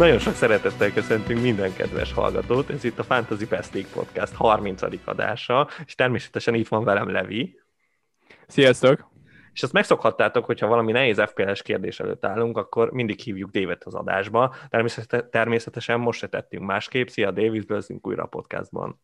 Nagyon sok szeretettel köszöntünk minden kedves hallgatót. Ez itt a Fantasy Best League Podcast 30. adása, és természetesen itt van velem Levi. Sziasztok! És azt megszokhattátok, hogyha valami nehéz FPL-es kérdés előtt állunk, akkor mindig hívjuk David az adásba. Természetesen most se tettünk másképp. Szia, David, üdvözlünk újra a podcastban.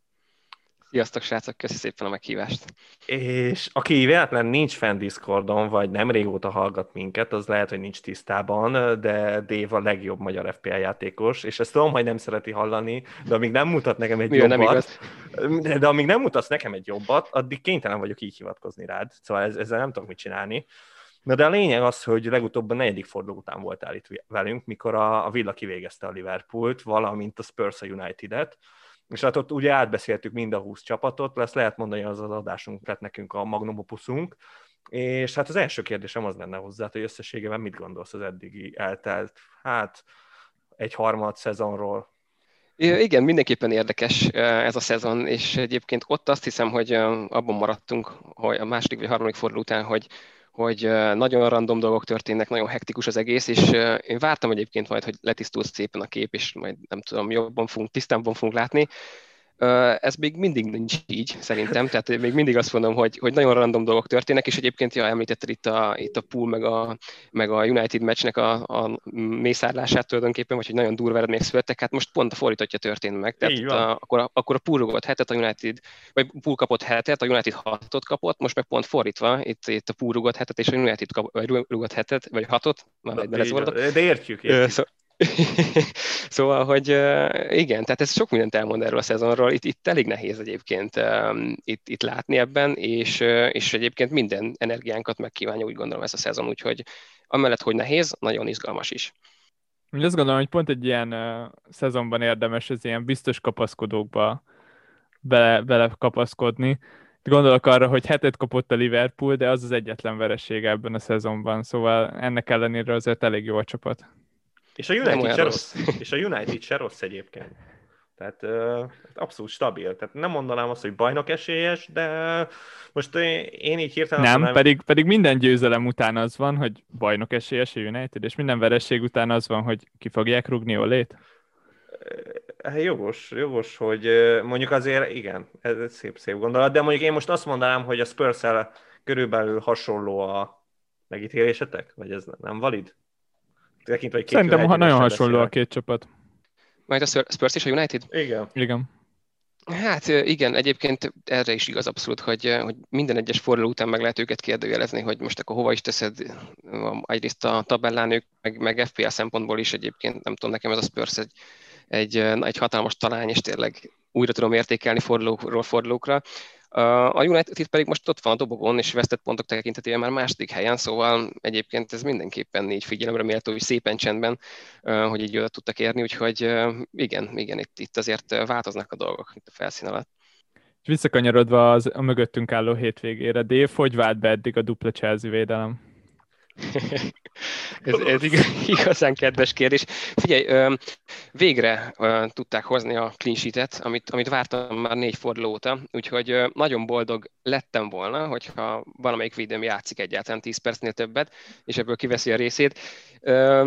Sziasztok, srácok, köszi szépen a meghívást. És aki véletlen nincs fenn Discordon, vagy nem régóta hallgat minket, az lehet, hogy nincs tisztában, de Dave a legjobb magyar FPL játékos, és ezt tudom, hogy nem szereti hallani, de amíg nem mutat nekem egy Milyen jobbat, nem de, de amíg nem mutatsz nekem egy jobbat, addig kénytelen vagyok így hivatkozni rád, szóval ez, ezzel nem tudok mit csinálni. Na de a lényeg az, hogy legutóbb a negyedik forduló után voltál itt velünk, mikor a, a Villa kivégezte a Liverpoolt, valamint a Spurs a United-et, és hát ott ugye átbeszéltük mind a 20 csapatot, lesz lehet mondani, az az adásunk lett nekünk a magnum opuszunk, és hát az első kérdésem az lenne hozzá, hogy összességében mit gondolsz az eddigi eltelt, hát egy harmad szezonról? Igen, mindenképpen érdekes ez a szezon, és egyébként ott azt hiszem, hogy abban maradtunk, hogy a második vagy harmadik forduló után, hogy hogy nagyon random dolgok történnek, nagyon hektikus az egész, és én vártam egyébként majd, hogy letisztul szépen a kép, és majd nem tudom, jobban fogunk, tisztában fogunk látni, ez még mindig nincs így, szerintem, tehát még mindig azt mondom, hogy, hogy nagyon random dolgok történnek, és egyébként, ja, említetted itt a, itt a pool, meg a, meg a United matchnek a, a mészárlását tulajdonképpen, vagy hogy nagyon durva eredmények születtek, hát most pont a fordítottja történt meg. Tehát a, akkor, a, akkor a pool rugott hetet, a United, vagy pool kapott hetet, a United hatot kapott, most meg pont fordítva, itt, itt a pool rugott hetet, és a United kap, vagy rugott hetet, vagy hatot, már egy De értjük, értjük. Szóval, szóval, hogy igen, tehát ez sok mindent elmond erről a szezonról, itt, itt elég nehéz egyébként itt, itt látni ebben, és, és egyébként minden energiánkat megkívánja úgy gondolom ez a szezon, úgyhogy amellett, hogy nehéz, nagyon izgalmas is. Én azt gondolom, hogy pont egy ilyen szezonban érdemes az ilyen biztos kapaszkodókba bele, bele kapaszkodni. Gondolok arra, hogy hetet kapott a Liverpool, de az az egyetlen veresége ebben a szezonban, szóval ennek ellenére azért elég jó a csapat. És a United se rossz. rossz. És a United se rossz egyébként. Tehát uh, abszolút stabil. Tehát nem mondanám azt, hogy bajnok esélyes, de most én így hirtelen... Nem, mondanám... pedig, pedig minden győzelem után az van, hogy bajnok esélyes a United, és minden vereség után az van, hogy ki fogják rugni Olét. Hát jogos, jogos, hogy mondjuk azért igen, ez szép-szép gondolat, de mondjuk én most azt mondanám, hogy a spurs körülbelül hasonló a megítélésetek, vagy ez nem valid? Tekintve, hogy Szerintem ha nagyon hasonló a két csapat. Majd a Spurs és a United? Igen. Igen. Hát igen, egyébként erre is igaz abszolút, hogy, hogy minden egyes forduló után meg lehet őket kérdőjelezni, hogy most akkor hova is teszed egyrészt a tabellán ők, meg, meg FPL szempontból is egyébként, nem tudom, nekem ez a Spurs egy, egy, egy hatalmas talány, és tényleg újra tudom értékelni fordulókról fordulókra. A United pedig most ott van a dobogon, és vesztett pontok tekintetében már második helyen, szóval egyébként ez mindenképpen így figyelemre méltó, hogy szépen csendben, hogy így oda tudtak érni, úgyhogy igen, igen, itt, itt azért változnak a dolgok itt a felszín alatt. Visszakanyarodva az, a mögöttünk álló hétvégére, Dave, hogy vált be eddig a dupla Chelsea védelem? Ez, ez igazán kedves kérdés. Figyelj, végre tudták hozni a clean sheet-et, amit, amit vártam már négy forduló óta, úgyhogy nagyon boldog lettem volna, hogyha valamelyik védőm játszik egyáltalán 10 percnél többet, és ebből kiveszi a részét.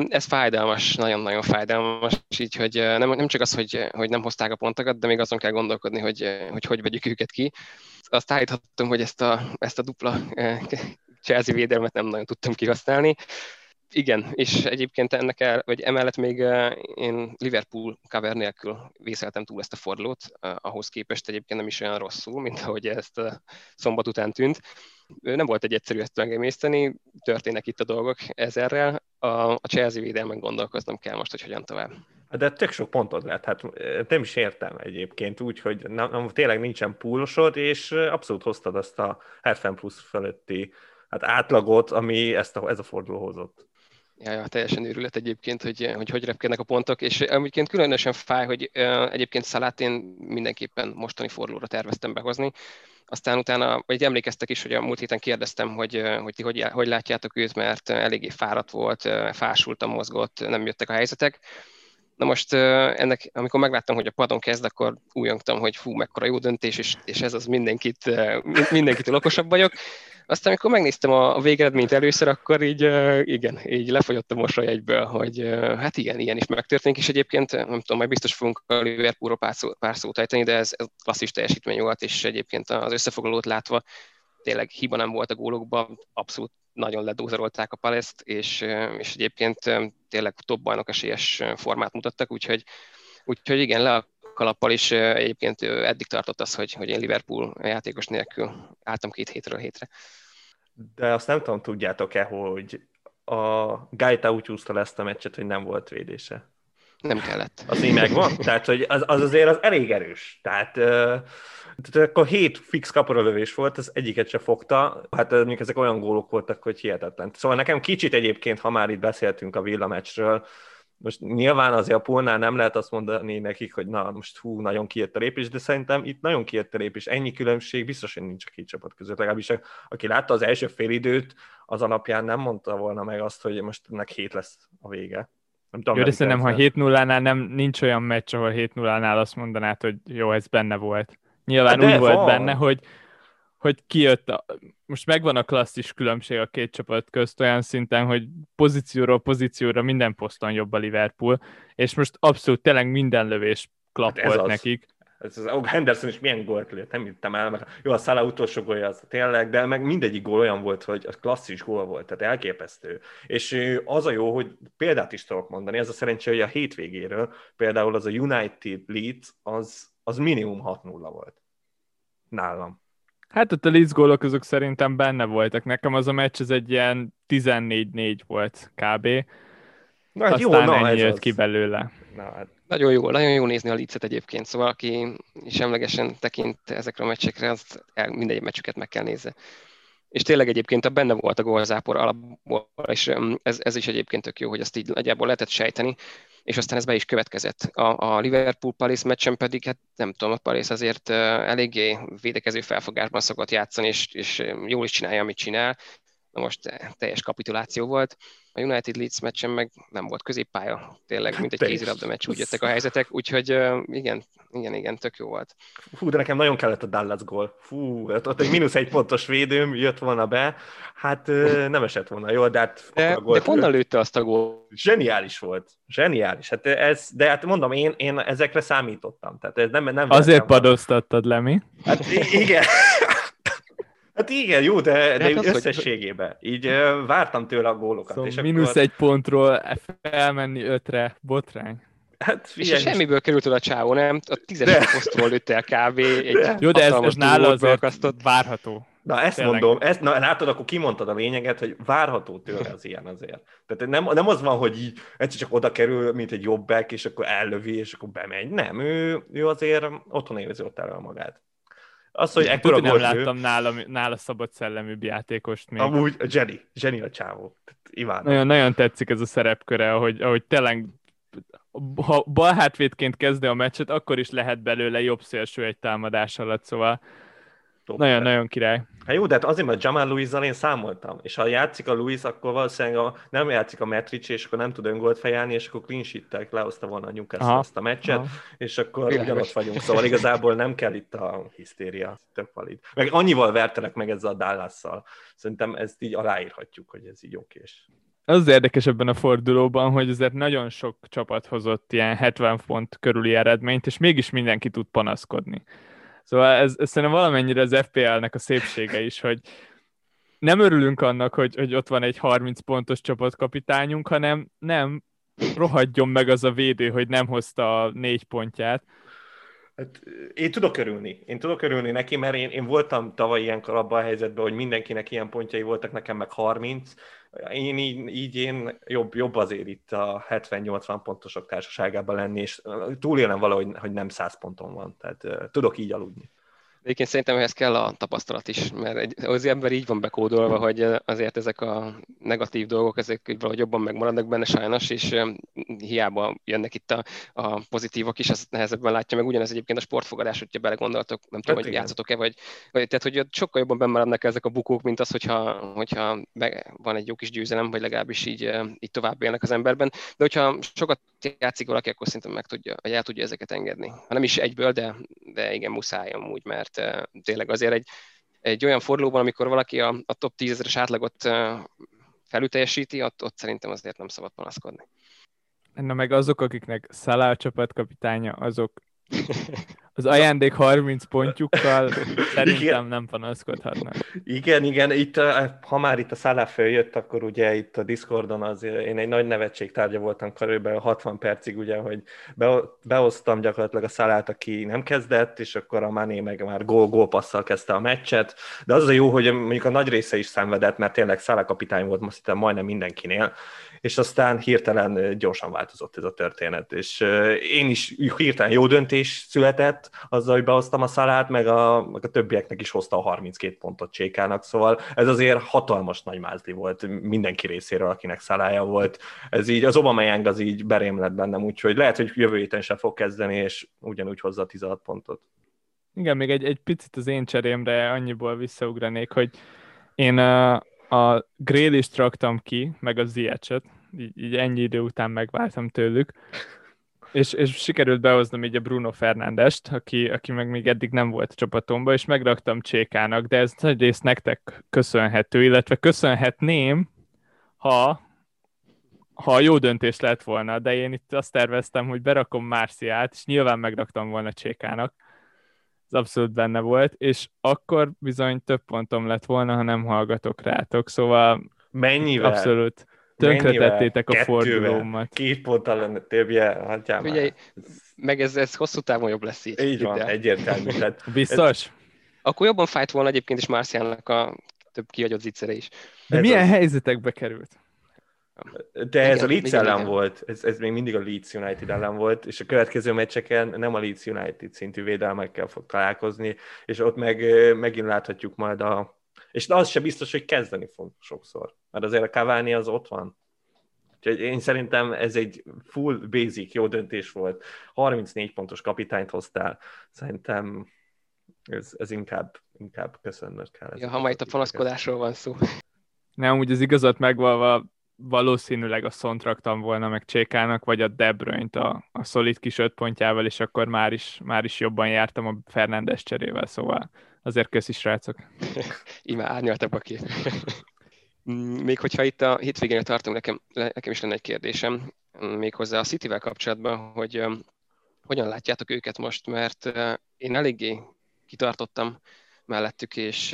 Ez fájdalmas, nagyon-nagyon fájdalmas, így hogy nem, nem csak az, hogy, hogy nem hozták a pontokat, de még azon kell gondolkodni, hogy hogy, hogy vegyük őket ki. Azt állíthatom, hogy ezt a, ezt a dupla Chelsea védelmet nem nagyon tudtam kihasználni. Igen, és egyébként ennek el, vagy emellett még én Liverpool cover nélkül vészeltem túl ezt a fordulót, ahhoz képest egyébként nem is olyan rosszul, mint ahogy ezt a szombat után tűnt. Nem volt egy egyszerű ezt megemészteni, történnek itt a dolgok ezerrel. A, a Chelsea védelmen gondolkoznom kell most, hogy hogyan tovább. De tök sok pontod lett, hát nem is értem egyébként úgy, hogy nem, nem, tényleg nincsen púlosod, és abszolút hoztad azt a 70 plusz fölötti hát átlagot, ami ezt a, ez a forduló hozott. Ja, ja, teljesen őrület egyébként, hogy, hogy hogy repkednek a pontok, és egyébként különösen fáj, hogy uh, egyébként Szalát én mindenképpen mostani fordulóra terveztem behozni. Aztán utána, vagy emlékeztek is, hogy a múlt héten kérdeztem, hogy, hogy ti hogy, hogy látjátok őt, mert eléggé fáradt volt, fásultan mozgott, nem jöttek a helyzetek Na most ennek, amikor megláttam, hogy a padon kezd, akkor újongtam, hogy fú, mekkora jó döntés, és, és ez az mindenkit, mindenkitől okosabb vagyok. Aztán, amikor megnéztem a végeredményt először, akkor így, igen, így lefogyott a mosoly egyből, hogy hát igen, ilyen is megtörténik, és egyébként, nem tudom, majd biztos fogunk a Liverpoolról pár, szó, pár szót ejteni, de ez, ez klasszis teljesítmény volt, és egyébként az összefoglalót látva tényleg hiba nem volt a gólokban, abszolút nagyon ledózerolták a paleszt, és, és egyébként tényleg top bajnok esélyes formát mutattak, úgyhogy, úgyhogy igen, le a kalappal is egyébként eddig tartott az, hogy, hogy én Liverpool játékos nélkül álltam két hétről hétre. De azt nem tudom, tudjátok-e, hogy a Gaita úgy húzta le ezt a meccset, hogy nem volt védése. Nem kellett. Az így megvan? Tehát, hogy az, az azért az elég erős. Tehát, tehát akkor hét fix kaparalövés volt, az egyiket se fogta. Hát mondjuk ezek olyan gólok voltak, hogy hihetetlen. Szóval nekem kicsit egyébként, ha már itt beszéltünk a villamecsről, most nyilván azért a Pólnál nem lehet azt mondani nekik, hogy na, most hú, nagyon kijött a lépés, de szerintem itt nagyon kijött a lépés. Ennyi különbség biztos, hogy nincs a két csapat között. Legalábbis aki látta az első félidőt, az alapján nem mondta volna meg azt, hogy most ennek hét lesz a vége. Nem tudom, jó, de szerintem, ha 7-0-nál nem, nincs olyan meccs, ahol 7-0-nál azt mondanád, hogy jó, ez benne volt. Nyilván de úgy van. volt benne, hogy, hogy kijött, a, most megvan a klasszis különbség a két csapat közt olyan szinten, hogy pozícióról pozícióra minden poszton jobb a Liverpool, és most abszolút tényleg minden lövés klappolt hát nekik. Ez az, Henderson is milyen gólt lőtt, nem hittem el, mert jó, a Salah utolsó gólja az tényleg, de meg mindegyik gól olyan volt, hogy az klasszis gól volt, tehát elképesztő. És az a jó, hogy példát is tudok mondani, ez a szerencsé, hogy a hétvégéről például az a United Leeds, az, az minimum 6-0 volt. Nálam. Hát ott a Leeds gólok azok szerintem benne voltak. Nekem az a meccs az egy ilyen 14-4 volt kb. Na, hát Aztán jó, na, ennyi jött az. ki belőle. Na, hát. Nagyon jó, nagyon jó nézni a Leedset egyébként, szóval aki semlegesen tekint ezekre a meccsekre, az el, mindegy meccsüket meg kell nézze. És tényleg egyébként a benne volt a gólzápor alapból, és ez, ez is egyébként tök jó, hogy azt így nagyjából lehetett sejteni, és aztán ez be is következett. A, a Liverpool-Palace meccsen pedig, hát nem tudom, a Palace azért eléggé védekező felfogásban szokott játszani, és, és jól is csinálja, amit csinál. Na most teljes kapituláció volt. A United Leeds meccsen meg nem volt középpálya, tényleg, mint egy kézilabda meccs, úgy jöttek a helyzetek, úgyhogy igen, igen, igen, tök jó volt. Fú, de nekem nagyon kellett a Dallas gól. Fú, ott egy mínusz egy pontos védőm jött volna be, hát nem esett volna jól, de hát... De, de honnan lőtte azt a gól? Zseniális volt. Zseniális. Hát ez, de hát mondom, én, én ezekre számítottam. Tehát ez nem, nem Azért padoztattad le, mi? Hát igen. Hát igen, jó, de, de, hát összességében. Hogy... Így vártam tőle a gólokat. Szóval és mínusz akkor... egy pontról felmenni ötre, botrány. Hát, figyelj, és semmiből került oda a csávó, nem? A tízes posztról lőtte el kb. Egy de. Jó, de ez, ez nála azért várható. Na ezt Tényleg. mondom, ezt, na, látod, akkor kimondtad a lényeget, hogy várható tőle az ilyen azért. Tehát nem, nem az van, hogy így egyszer csak oda kerül, mint egy jobbek, és akkor ellövi, és akkor bemegy. Nem, ő, ő azért otthon érzi ott el magát. Az, hogy ekkora nem láttam nála, nála szabad szelleműbb játékost még. Amúgy a Jenny, Jenny a csávó. Imádom. Nagyon, nagyon tetszik ez a szerepköre, ahogy, ahogy tényleg ha bal hátvédként kezdi a meccset, akkor is lehet belőle jobb szélső egy támadás alatt, szóval nagyon-nagyon király. Hát jó, de hát azért, mert Jamal louis én számoltam, és ha játszik a Louis, akkor valószínűleg a, nem játszik a Metric, és akkor nem tud öngolt fejelni, és akkor clean sheet lehozta volna a Newcastle azt a meccset, Aha. és akkor ugyanott vagyunk. Szóval igazából nem kell itt a hisztéria, tök valid. Meg annyival vertelek meg ezzel a dallas -szal. Szerintem ezt így aláírhatjuk, hogy ez így okés. Az, az érdekes ebben a fordulóban, hogy azért nagyon sok csapat hozott ilyen 70 font körüli eredményt, és mégis mindenki tud panaszkodni. Szóval ez, ez szerintem valamennyire az FPL-nek a szépsége is, hogy nem örülünk annak, hogy, hogy ott van egy 30 pontos csapatkapitányunk, hanem nem, rohadjon meg az a védő, hogy nem hozta a négy pontját. Hát, én tudok örülni. Én tudok örülni neki, mert én, én voltam tavaly ilyenkor abban a helyzetben, hogy mindenkinek ilyen pontjai voltak, nekem meg 30. Én így, így én jobb, jobb azért itt a 70-80 pontosok társaságában lenni, és túlélem valahogy, hogy nem 100 ponton van. Tehát tudok így aludni. Egyébként szerintem ehhez kell a tapasztalat is, mert egy, az ember így van bekódolva, hogy azért ezek a negatív dolgok, ezek valahogy jobban megmaradnak benne sajnos, és hiába jönnek itt a, a pozitívok is, azt nehezebben látja meg. Ugyanez egyébként a sportfogadás, hogyha belegondoltok, nem tudom, hát hogy játszotok-e, vagy, vagy tehát, hogy sokkal jobban bemaradnak ezek a bukók, mint az, hogyha, hogyha van egy jó kis győzelem, vagy legalábbis így, így tovább élnek az emberben. De hogyha sokat játszik valaki, akkor szerintem meg tudja, vagy el tudja ezeket engedni. Ha nem is egyből, de, de igen, muszáj amúgy, mert tényleg azért egy, egy olyan fordulóban, amikor valaki a, a top 10 ezeres átlagot felüteljesíti, ott, ott szerintem azért nem szabad panaszkodni. Na meg azok, akiknek Szalá csapatkapitánya, azok az ajándék 30 pontjukkal szerintem igen. nem panaszkodhatnak. Igen, igen, itt, ha már itt a szállá följött, akkor ugye itt a Discordon az, én egy nagy nevetség tárgya voltam körülbelül 60 percig, ugye, hogy be, behoztam gyakorlatilag a szállát, aki nem kezdett, és akkor a Mané meg már gól-gól passzal kezdte a meccset, de az a jó, hogy mondjuk a nagy része is szenvedett, mert tényleg szállá kapitány volt most itt majdnem mindenkinél, és aztán hirtelen gyorsan változott ez a történet, és én is hirtelen jó döntés született, azzal, hogy behoztam a szalát, meg a, meg a többieknek is hozta a 32 pontot Csékának, szóval ez azért hatalmas nagy mázli volt mindenki részéről, akinek szalája volt. Ez így, az Obama az így berém lett bennem, úgyhogy lehet, hogy jövő héten sem fog kezdeni, és ugyanúgy hozza a 16 pontot. Igen, még egy, egy picit az én cserémre annyiból visszaugranék, hogy én a, a Grélist raktam ki, meg a Ziecset, így, így ennyi idő után megváltam tőlük, és, és sikerült behoznom így a Bruno Fernándest, aki, aki meg még eddig nem volt a csapatomban, és megraktam Csékának, de ez nagy rész nektek köszönhető, illetve köszönhetném, ha, ha jó döntés lett volna, de én itt azt terveztem, hogy berakom Márciát, és nyilván megraktam volna Csékának, ez abszolút benne volt, és akkor bizony több pontom lett volna, ha nem hallgatok rátok, szóval Mennyivel? Abszolút. Tönkretettétek a fordulómat. Két ponttal lenne többje, hagyjál Figyelj, meg ez, ez hosszú távon jobb lesz így. Így van, egyértelmű. Tehát Biztos? Ez... Akkor jobban fájt volna egyébként is Marciának a több kihagyott zicsere is. De ez milyen az... helyzetekbe került? De ez igen, a Leeds igen, ellen igen. volt, ez, ez még mindig a Leeds United ellen volt, és a következő meccseken nem a Leeds United szintű védelmekkel fog találkozni, és ott meg megint láthatjuk majd a... És az se biztos, hogy kezdeni fog sokszor, mert azért a Cavani az ott van. Úgyhogy én szerintem ez egy full basic, jó döntés volt. 34 pontos kapitányt hoztál. Szerintem ez, ez inkább, inkább köszönnöd kell. Ja, ha majd a panaszkodásról van szó. Nem, úgy az igazat megvalva valószínűleg a szont raktam volna meg Csékának, vagy a De Bruyne-t a, a szolid kis öt pontjával, és akkor már is, már is jobban jártam a Fernándes cserével, szóval azért köszi srácok. Íme árnyaltabb a. Még hogyha itt a hétvégén tartunk, nekem, nekem is lenne egy kérdésem, méghozzá a City-vel kapcsolatban, hogy hogyan látjátok őket most, mert én eléggé kitartottam mellettük, és,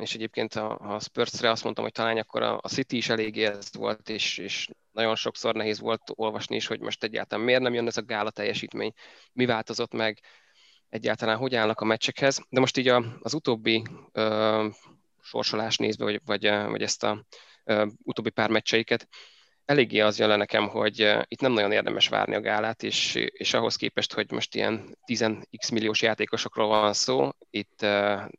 és egyébként a, a Spurs-re azt mondtam, hogy talán akkor a, a City is eléggé ez volt, és, és nagyon sokszor nehéz volt olvasni is, hogy most egyáltalán miért nem jön ez a gála teljesítmény, mi változott meg, egyáltalán hogy állnak a meccsekhez. De most így a, az utóbbi ö, sorsolás nézve, vagy, vagy, vagy ezt a ö, utóbbi pár meccseiket, eléggé az jön le nekem, hogy uh, itt nem nagyon érdemes várni a gálát, és, és ahhoz képest, hogy most ilyen 10x milliós játékosokról van szó, itt uh,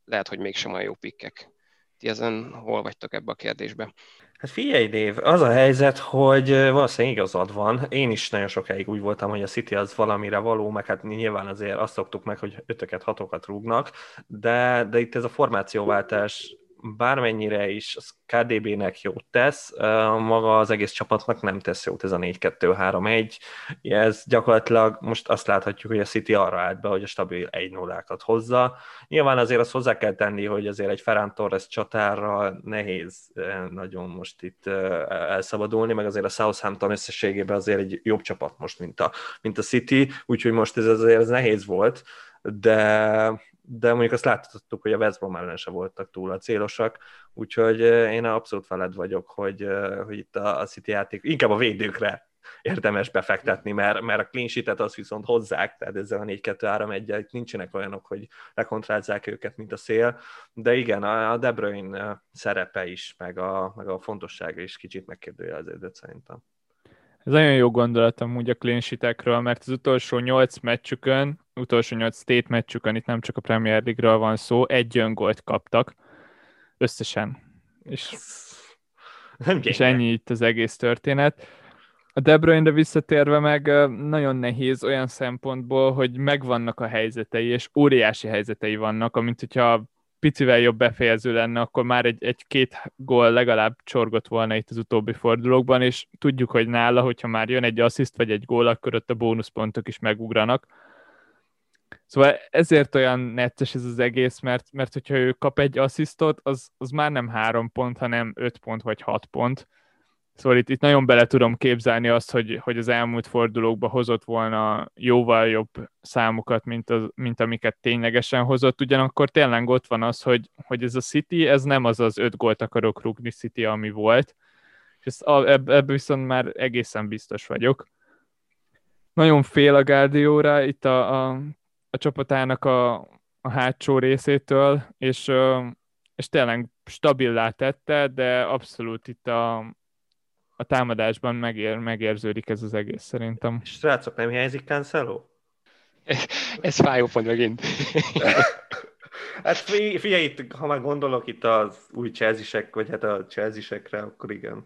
lehet, hogy mégsem olyan jó pikkek. Ti ezen hol vagytok ebbe a kérdésbe? Hát figyelj, Dév, az a helyzet, hogy valószínűleg igazad van. Én is nagyon sokáig úgy voltam, hogy a City az valamire való, meg hát nyilván azért azt szoktuk meg, hogy ötöket, hatokat rúgnak, de, de itt ez a formációváltás bármennyire is az KDB-nek jót tesz, maga az egész csapatnak nem tesz jót ez a 4-2-3-1. Ez gyakorlatilag most azt láthatjuk, hogy a City arra állt be, hogy a stabil 1 0 hozza. Nyilván azért azt hozzá kell tenni, hogy azért egy Ferran Torres csatárra nehéz nagyon most itt elszabadulni, meg azért a Southampton összességében azért egy jobb csapat most, mint a, mint a City, úgyhogy most ez azért ez nehéz volt, de de mondjuk azt láthattuk, hogy a West Brom ellen se voltak túl a célosak, úgyhogy én abszolút veled vagyok, hogy, hogy itt a, a City játék inkább a védőkre érdemes befektetni, mert, mert a clean sheet-et azt viszont hozzák, tehát ezzel a 4-2-3-1 nincsenek olyanok, hogy lekontrázzák őket, mint a szél, de igen, a De Bruyne szerepe is, meg a, meg a fontossága is kicsit megkérdőjeleződött szerintem. Ez nagyon jó gondolatom úgy a clean sheetekről, mert az utolsó nyolc meccsükön, utolsó nyolc state meccsükön, itt nem csak a Premier League-ről van szó, egy öngolt kaptak összesen. És, Nem és ennyi itt az egész történet. A De Bruyne-re visszatérve meg nagyon nehéz olyan szempontból, hogy megvannak a helyzetei, és óriási helyzetei vannak, amint hogyha picivel jobb befejező lenne, akkor már egy, egy két gól legalább csorgott volna itt az utóbbi fordulókban, és tudjuk, hogy nála, hogyha már jön egy assziszt vagy egy gól, akkor ott a bónuszpontok is megugranak. Szóval ezért olyan necces ez az egész, mert, mert hogyha ő kap egy asszisztot, az, az már nem három pont, hanem öt pont vagy hat pont. Szóval itt, itt nagyon bele tudom képzelni azt, hogy, hogy az elmúlt fordulókban hozott volna jóval jobb számokat, mint, az, mint amiket ténylegesen hozott. Ugyanakkor tényleg ott van az, hogy, hogy ez a City, ez nem az az öt gólt akarok rúgni City, ami volt. És ezt, ebb, ebb viszont már egészen biztos vagyok. Nagyon fél a Guardiola itt a, a, a csapatának a, a hátsó részétől, és, és tényleg stabilá tette, de abszolút itt a, a támadásban megér, megérződik ez az egész szerintem. Srácok, nem hiányzik Cancelo? Ez fájó pont megint. Hát fi- figyelj, itt, ha már gondolok itt az új chelsea vagy hát a chelsea akkor igen.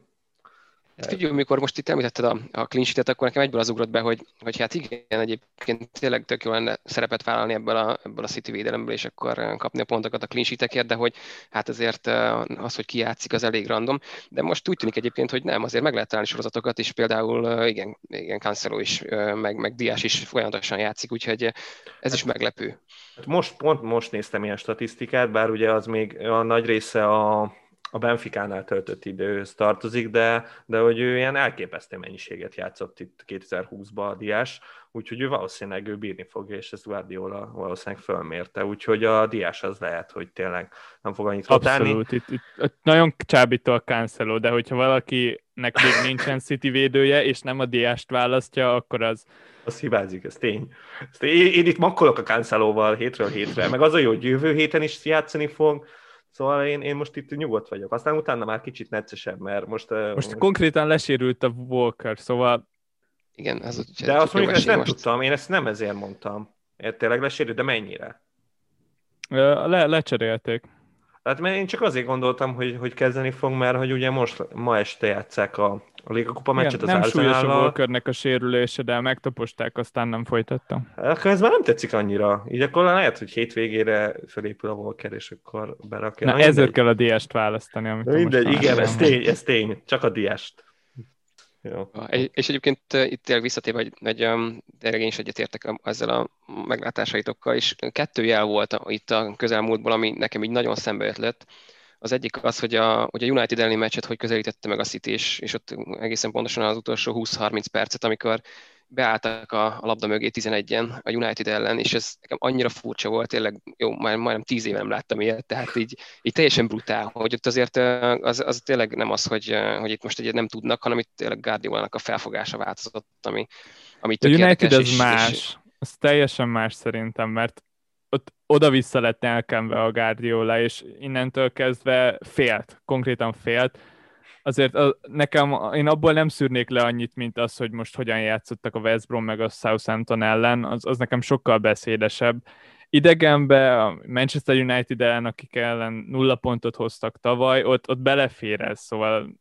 Hát figyelj, amikor most itt említetted a, a clean sheet-et, akkor nekem egyből az ugrott be, hogy, hogy hát igen, egyébként tényleg tök jó lenne szerepet vállalni ebből a, ebből a City védelemből, és akkor eh, kapni a pontokat a clean sheet-ekért, de hogy hát azért eh, az, hogy ki játszik, az elég random. De most úgy tűnik egyébként, hogy nem, azért meg lehet találni sorozatokat is, például eh, igen, igen Cancelo is, meg, meg Diás is folyamatosan játszik, úgyhogy ez is meglepő. Hát most, pont most néztem ilyen statisztikát, bár ugye az még a nagy része a, a Benficánál töltött időhöz tartozik, de, de hogy ő ilyen elképesztő mennyiséget játszott itt 2020-ban a Diás, úgyhogy ő valószínűleg ő bírni fogja, és ezt Guardiola valószínűleg fölmérte, úgyhogy a Diás az lehet, hogy tényleg nem fog annyit rotálni. Abszolút, itt, itt, itt nagyon csábító a Cancelo, de hogyha valakinek még nincsen City védője, és nem a Diást választja, akkor az, Az hibázik, ez tény. Ezt én, én itt makkolok a Cancelóval hétről hétre, meg az a jó, hogy jövő héten is játszani fog, Szóval én, én most itt nyugodt vagyok. Aztán utána már kicsit neccesebb, mert most... Most, most konkrétan lesérült a Walker, szóval... Igen, ez De azt mondjuk, ezt nem most. tudtam, én ezt nem ezért mondtam. Én tényleg lesérült, de mennyire? Le, lecserélték. Hát mert én csak azért gondoltam, hogy, hogy kezdeni fog, mert hogy ugye most ma este játszák a, a Liga Kupa meccset az Nem súlyos a Walkernek a sérülése, de megtaposták, aztán nem folytattam. Akkor ez már nem tetszik annyira. Így akkor lehet, hogy hétvégére felépül a Walker, és akkor berakja. Na, Na ezért kell a diást választani. Amit mindegy, igen, ez tény, ez tény. Csak a diást. Jó. És egyébként itt tényleg visszatérve, hogy, hogy tényleg én is egyetértek ezzel a meglátásaitokkal, és kettő jel volt itt a közelmúltból, ami nekem így nagyon szembe ötlött. Az egyik az, hogy a, hogy a United elleni meccset hogy közelítette meg a City, és, és ott egészen pontosan az utolsó 20-30 percet, amikor beálltak a, a labda mögé 11-en a United ellen, és ez nekem annyira furcsa volt, tényleg jó, már majdnem 10 éve nem láttam ilyet, tehát így, így teljesen brutál, hogy ott azért az, az tényleg nem az, hogy, hogy itt most egyet nem tudnak, hanem itt tényleg Guardiola-nak a felfogása változott, ami, ami tök A United és, más, és... az teljesen más szerintem, mert ott oda-vissza lett elkenve a Guardiola, és innentől kezdve félt, konkrétan félt, azért a, nekem, én abból nem szűrnék le annyit, mint az, hogy most hogyan játszottak a West Brom meg a Southampton ellen, az, az nekem sokkal beszédesebb. Idegenbe a Manchester United ellen, akik ellen nulla pontot hoztak tavaly, ott, ott belefér ez, szóval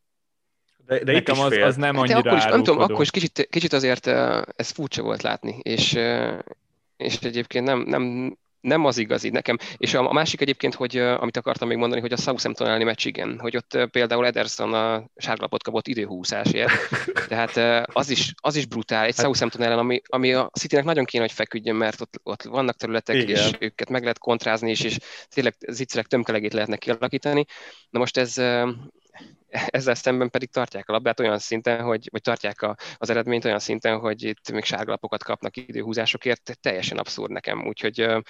de, de nekem az, az nem annyira hát akkor is, nem tudom, akkor is kicsit, kicsit azért ez furcsa volt látni, és, és egyébként nem, nem nem az igazi nekem. És a, másik egyébként, hogy amit akartam még mondani, hogy a Southampton elleni meccs igen, hogy ott például Ederson a sárgalapot kapott időhúzásért. Tehát az is, az is brutál, egy hát- Southampton ellen, ami, ami a Citynek nagyon kéne, hogy feküdjön, mert ott, ott vannak területek, igen. és őket meg lehet kontrázni, és, és tényleg zicserek tömkelegét lehetne kialakítani. Na most ez, ezzel szemben pedig tartják a labdát olyan szinten, hogy, vagy tartják a, az eredményt olyan szinten, hogy itt még sárgalapokat kapnak időhúzásokért, teljesen abszurd nekem, úgyhogy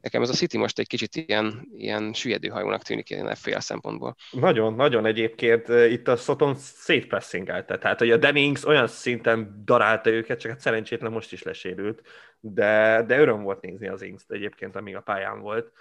nekem ez a City most egy kicsit ilyen, ilyen süllyedő hajónak tűnik ilyen fél szempontból. Nagyon, nagyon egyébként itt a Soton szétpressingelte, tehát hogy a Dennings olyan szinten darálta őket, csak hát szerencsétlen most is lesérült, de, de öröm volt nézni az Ings egyébként, amíg a pályán volt.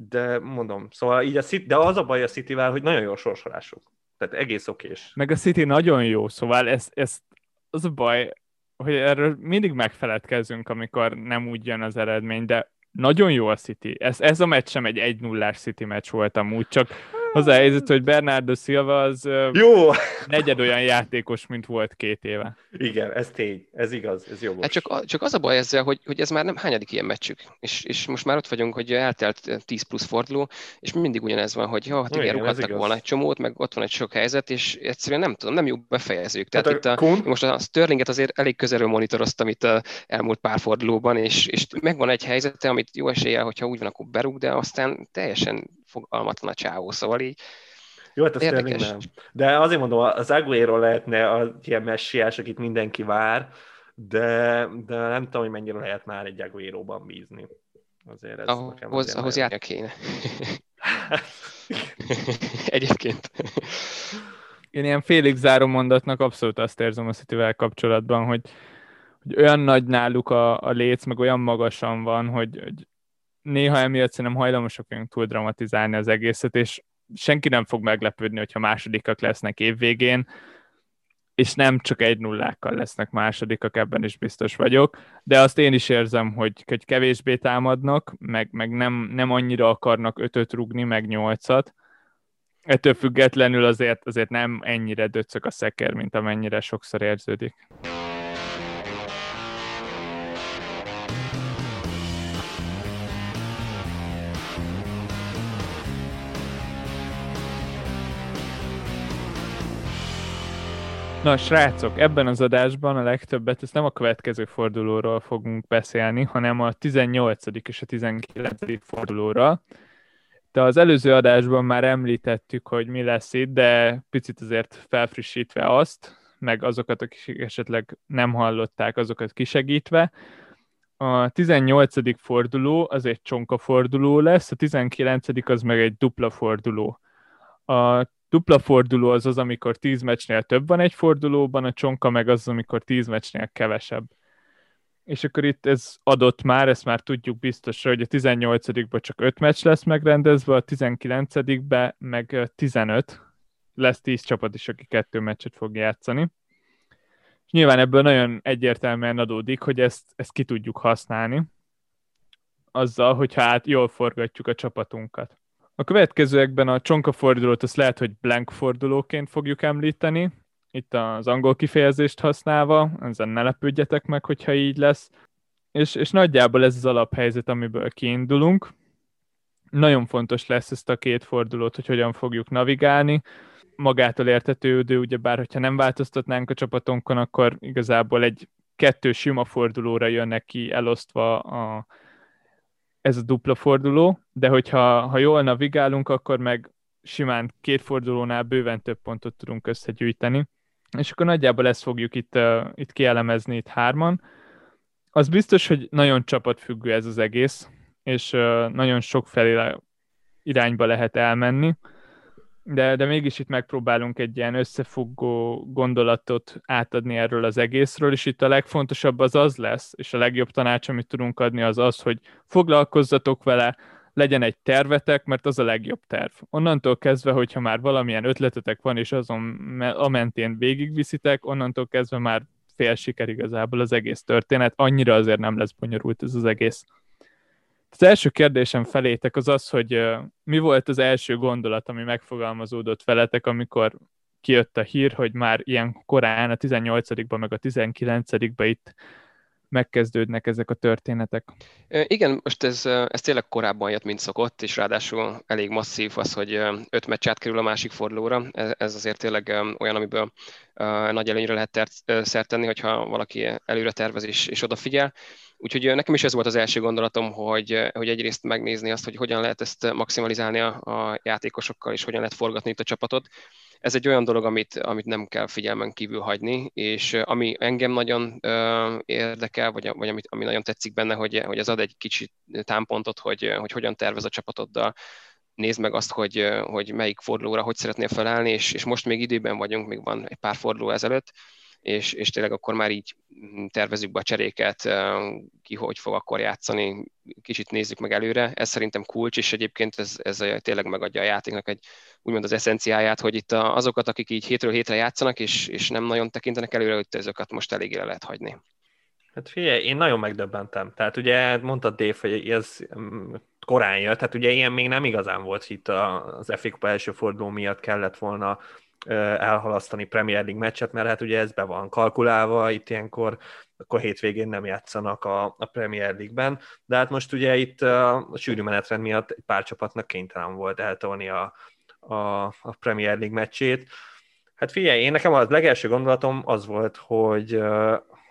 De mondom, szóval így a City, de az a baj a Cityvel, hogy nagyon jó sorsolásuk. Tehát egész okés. Meg a City nagyon jó, szóval ezt, ezt az a baj, hogy erről mindig megfeledkezünk, amikor nem úgy jön az eredmény, de nagyon jó a City. Ez, ez a meccs sem egy 1 0 City meccs volt amúgy, csak az a helyzet, hogy Bernardo Silva az Jó! negyed olyan játékos, mint volt két éve. Igen, ez tény, ez igaz, ez jó. Hát csak, csak az a baj ezzel, hogy, hogy ez már nem hányadik ilyen meccsük, és, és most már ott vagyunk, hogy eltelt 10 plusz forduló, és mindig ugyanez van, hogy jó, hát igen, igen rúghattak volna egy csomót, meg ott van egy sok helyzet, és egyszerűen nem tudom, nem jó befejezők. Tehát hát itt a, Kun... most a Sterlinget azért elég közelről monitoroztam itt a elmúlt pár fordulóban, és, és megvan egy helyzete, amit jó eséllyel, hogyha úgy van, akkor berúg, de aztán teljesen fogalmatlan a csávó, szóval így jó, hát azt nem. De azért mondom, az Aguero lehetne az ilyen messiás, akit mindenki vár, de, de nem tudom, hogy mennyire lehet már egy Aguero-ban bízni. Azért ez ahhoz, azért ahhoz járnia kéne. Egyébként. Én ilyen félig záró mondatnak abszolút azt érzem a city kapcsolatban, hogy, hogy olyan nagy náluk a, a léc, meg olyan magasan van, hogy, hogy néha emiatt szerintem hajlamosak vagyunk túl dramatizálni az egészet, és senki nem fog meglepődni, hogyha másodikak lesznek évvégén, és nem csak egy nullákkal lesznek másodikak, ebben is biztos vagyok, de azt én is érzem, hogy, hogy kevésbé támadnak, meg, meg nem, nem annyira akarnak ötöt rugni, meg nyolcat, ettől függetlenül azért, azért nem ennyire döcög a szeker, mint amennyire sokszor érződik. Na, srácok, ebben az adásban a legtöbbet, ezt nem a következő fordulóról fogunk beszélni, hanem a 18. és a 19. fordulóra. De az előző adásban már említettük, hogy mi lesz itt, de picit azért felfrissítve azt, meg azokat, akik esetleg nem hallották, azokat kisegítve. A 18. forduló az egy csonka forduló lesz, a 19. az meg egy dupla forduló. A dupla forduló az az, amikor 10 meccsnél több van egy fordulóban, a csonka meg az, amikor 10 meccsnél kevesebb. És akkor itt ez adott már, ezt már tudjuk biztosra, hogy a 18-ban csak 5 meccs lesz megrendezve, a 19-ben meg 15. Lesz 10 csapat is, aki kettő meccset fog játszani. És nyilván ebből nagyon egyértelműen adódik, hogy ezt, ezt ki tudjuk használni, azzal, hogyha át jól forgatjuk a csapatunkat. A következőekben a csonka fordulót azt lehet, hogy blank fordulóként fogjuk említeni, itt az angol kifejezést használva, ezen ne lepődjetek meg, hogyha így lesz. És, és nagyjából ez az alaphelyzet, amiből kiindulunk. Nagyon fontos lesz ezt a két fordulót, hogy hogyan fogjuk navigálni. Magától értetődő, ugye bár hogyha nem változtatnánk a csapatonkon, akkor igazából egy kettő sima fordulóra jönnek ki elosztva a, ez a dupla forduló, de hogyha ha jól navigálunk, akkor meg simán két fordulónál bőven több pontot tudunk összegyűjteni. És akkor nagyjából ezt fogjuk itt, uh, itt kielemezni itt hárman. Az biztos, hogy nagyon csapatfüggő ez az egész, és uh, nagyon sok felé irányba lehet elmenni de, de mégis itt megpróbálunk egy ilyen összefogó gondolatot átadni erről az egészről, és itt a legfontosabb az az lesz, és a legjobb tanács, amit tudunk adni, az az, hogy foglalkozzatok vele, legyen egy tervetek, mert az a legjobb terv. Onnantól kezdve, hogyha már valamilyen ötletetek van, és azon a mentén végigviszitek, onnantól kezdve már fél siker igazából az egész történet, annyira azért nem lesz bonyolult ez az egész. Az első kérdésem felétek az az, hogy mi volt az első gondolat, ami megfogalmazódott veletek, amikor kijött a hír, hogy már ilyen korán, a 18-ban, meg a 19-ben itt megkezdődnek ezek a történetek. Igen, most ez, ez tényleg korábban jött, mint szokott, és ráadásul elég masszív az, hogy öt meccs átkerül a másik fordulóra. Ez azért tényleg olyan, amiből nagy előnyre lehet szert tenni, hogyha valaki előre tervez és, és odafigyel. Úgyhogy nekem is ez volt az első gondolatom, hogy, hogy egyrészt megnézni azt, hogy hogyan lehet ezt maximalizálni a, a játékosokkal, és hogyan lehet forgatni itt a csapatot. Ez egy olyan dolog, amit, amit nem kell figyelmen kívül hagyni, és ami engem nagyon ö, érdekel, vagy, vagy amit, ami nagyon tetszik benne, hogy, hogy ez ad egy kicsit támpontot, hogy, hogy hogyan tervez a csapatoddal, nézd meg azt, hogy, hogy melyik fordulóra hogy szeretnél felállni, és, és most még időben vagyunk, még van egy pár forduló ezelőtt, és, és tényleg akkor már így tervezzük be a cseréket, ki hogy fog akkor játszani, kicsit nézzük meg előre. Ez szerintem kulcs, és egyébként ez, ez tényleg megadja a játéknak egy úgymond az eszenciáját, hogy itt azokat, akik így hétről hétre játszanak, és, és nem nagyon tekintenek előre, hogy ezeket most eléggé le lehet hagyni. Hát figyelj, én nagyon megdöbbentem. Tehát ugye mondtad Dave, hogy ez mm, korán jött, tehát ugye ilyen még nem igazán volt itt az FA első forduló miatt kellett volna elhalasztani Premier League meccset, mert hát ugye ez be van kalkulálva, itt ilyenkor akkor hétvégén nem játszanak a, a Premier League-ben, de hát most ugye itt a sűrű menetrend miatt egy pár csapatnak kénytelen volt eltolni a, a, a Premier League meccsét. Hát figyelj, én nekem a legelső gondolatom az volt, hogy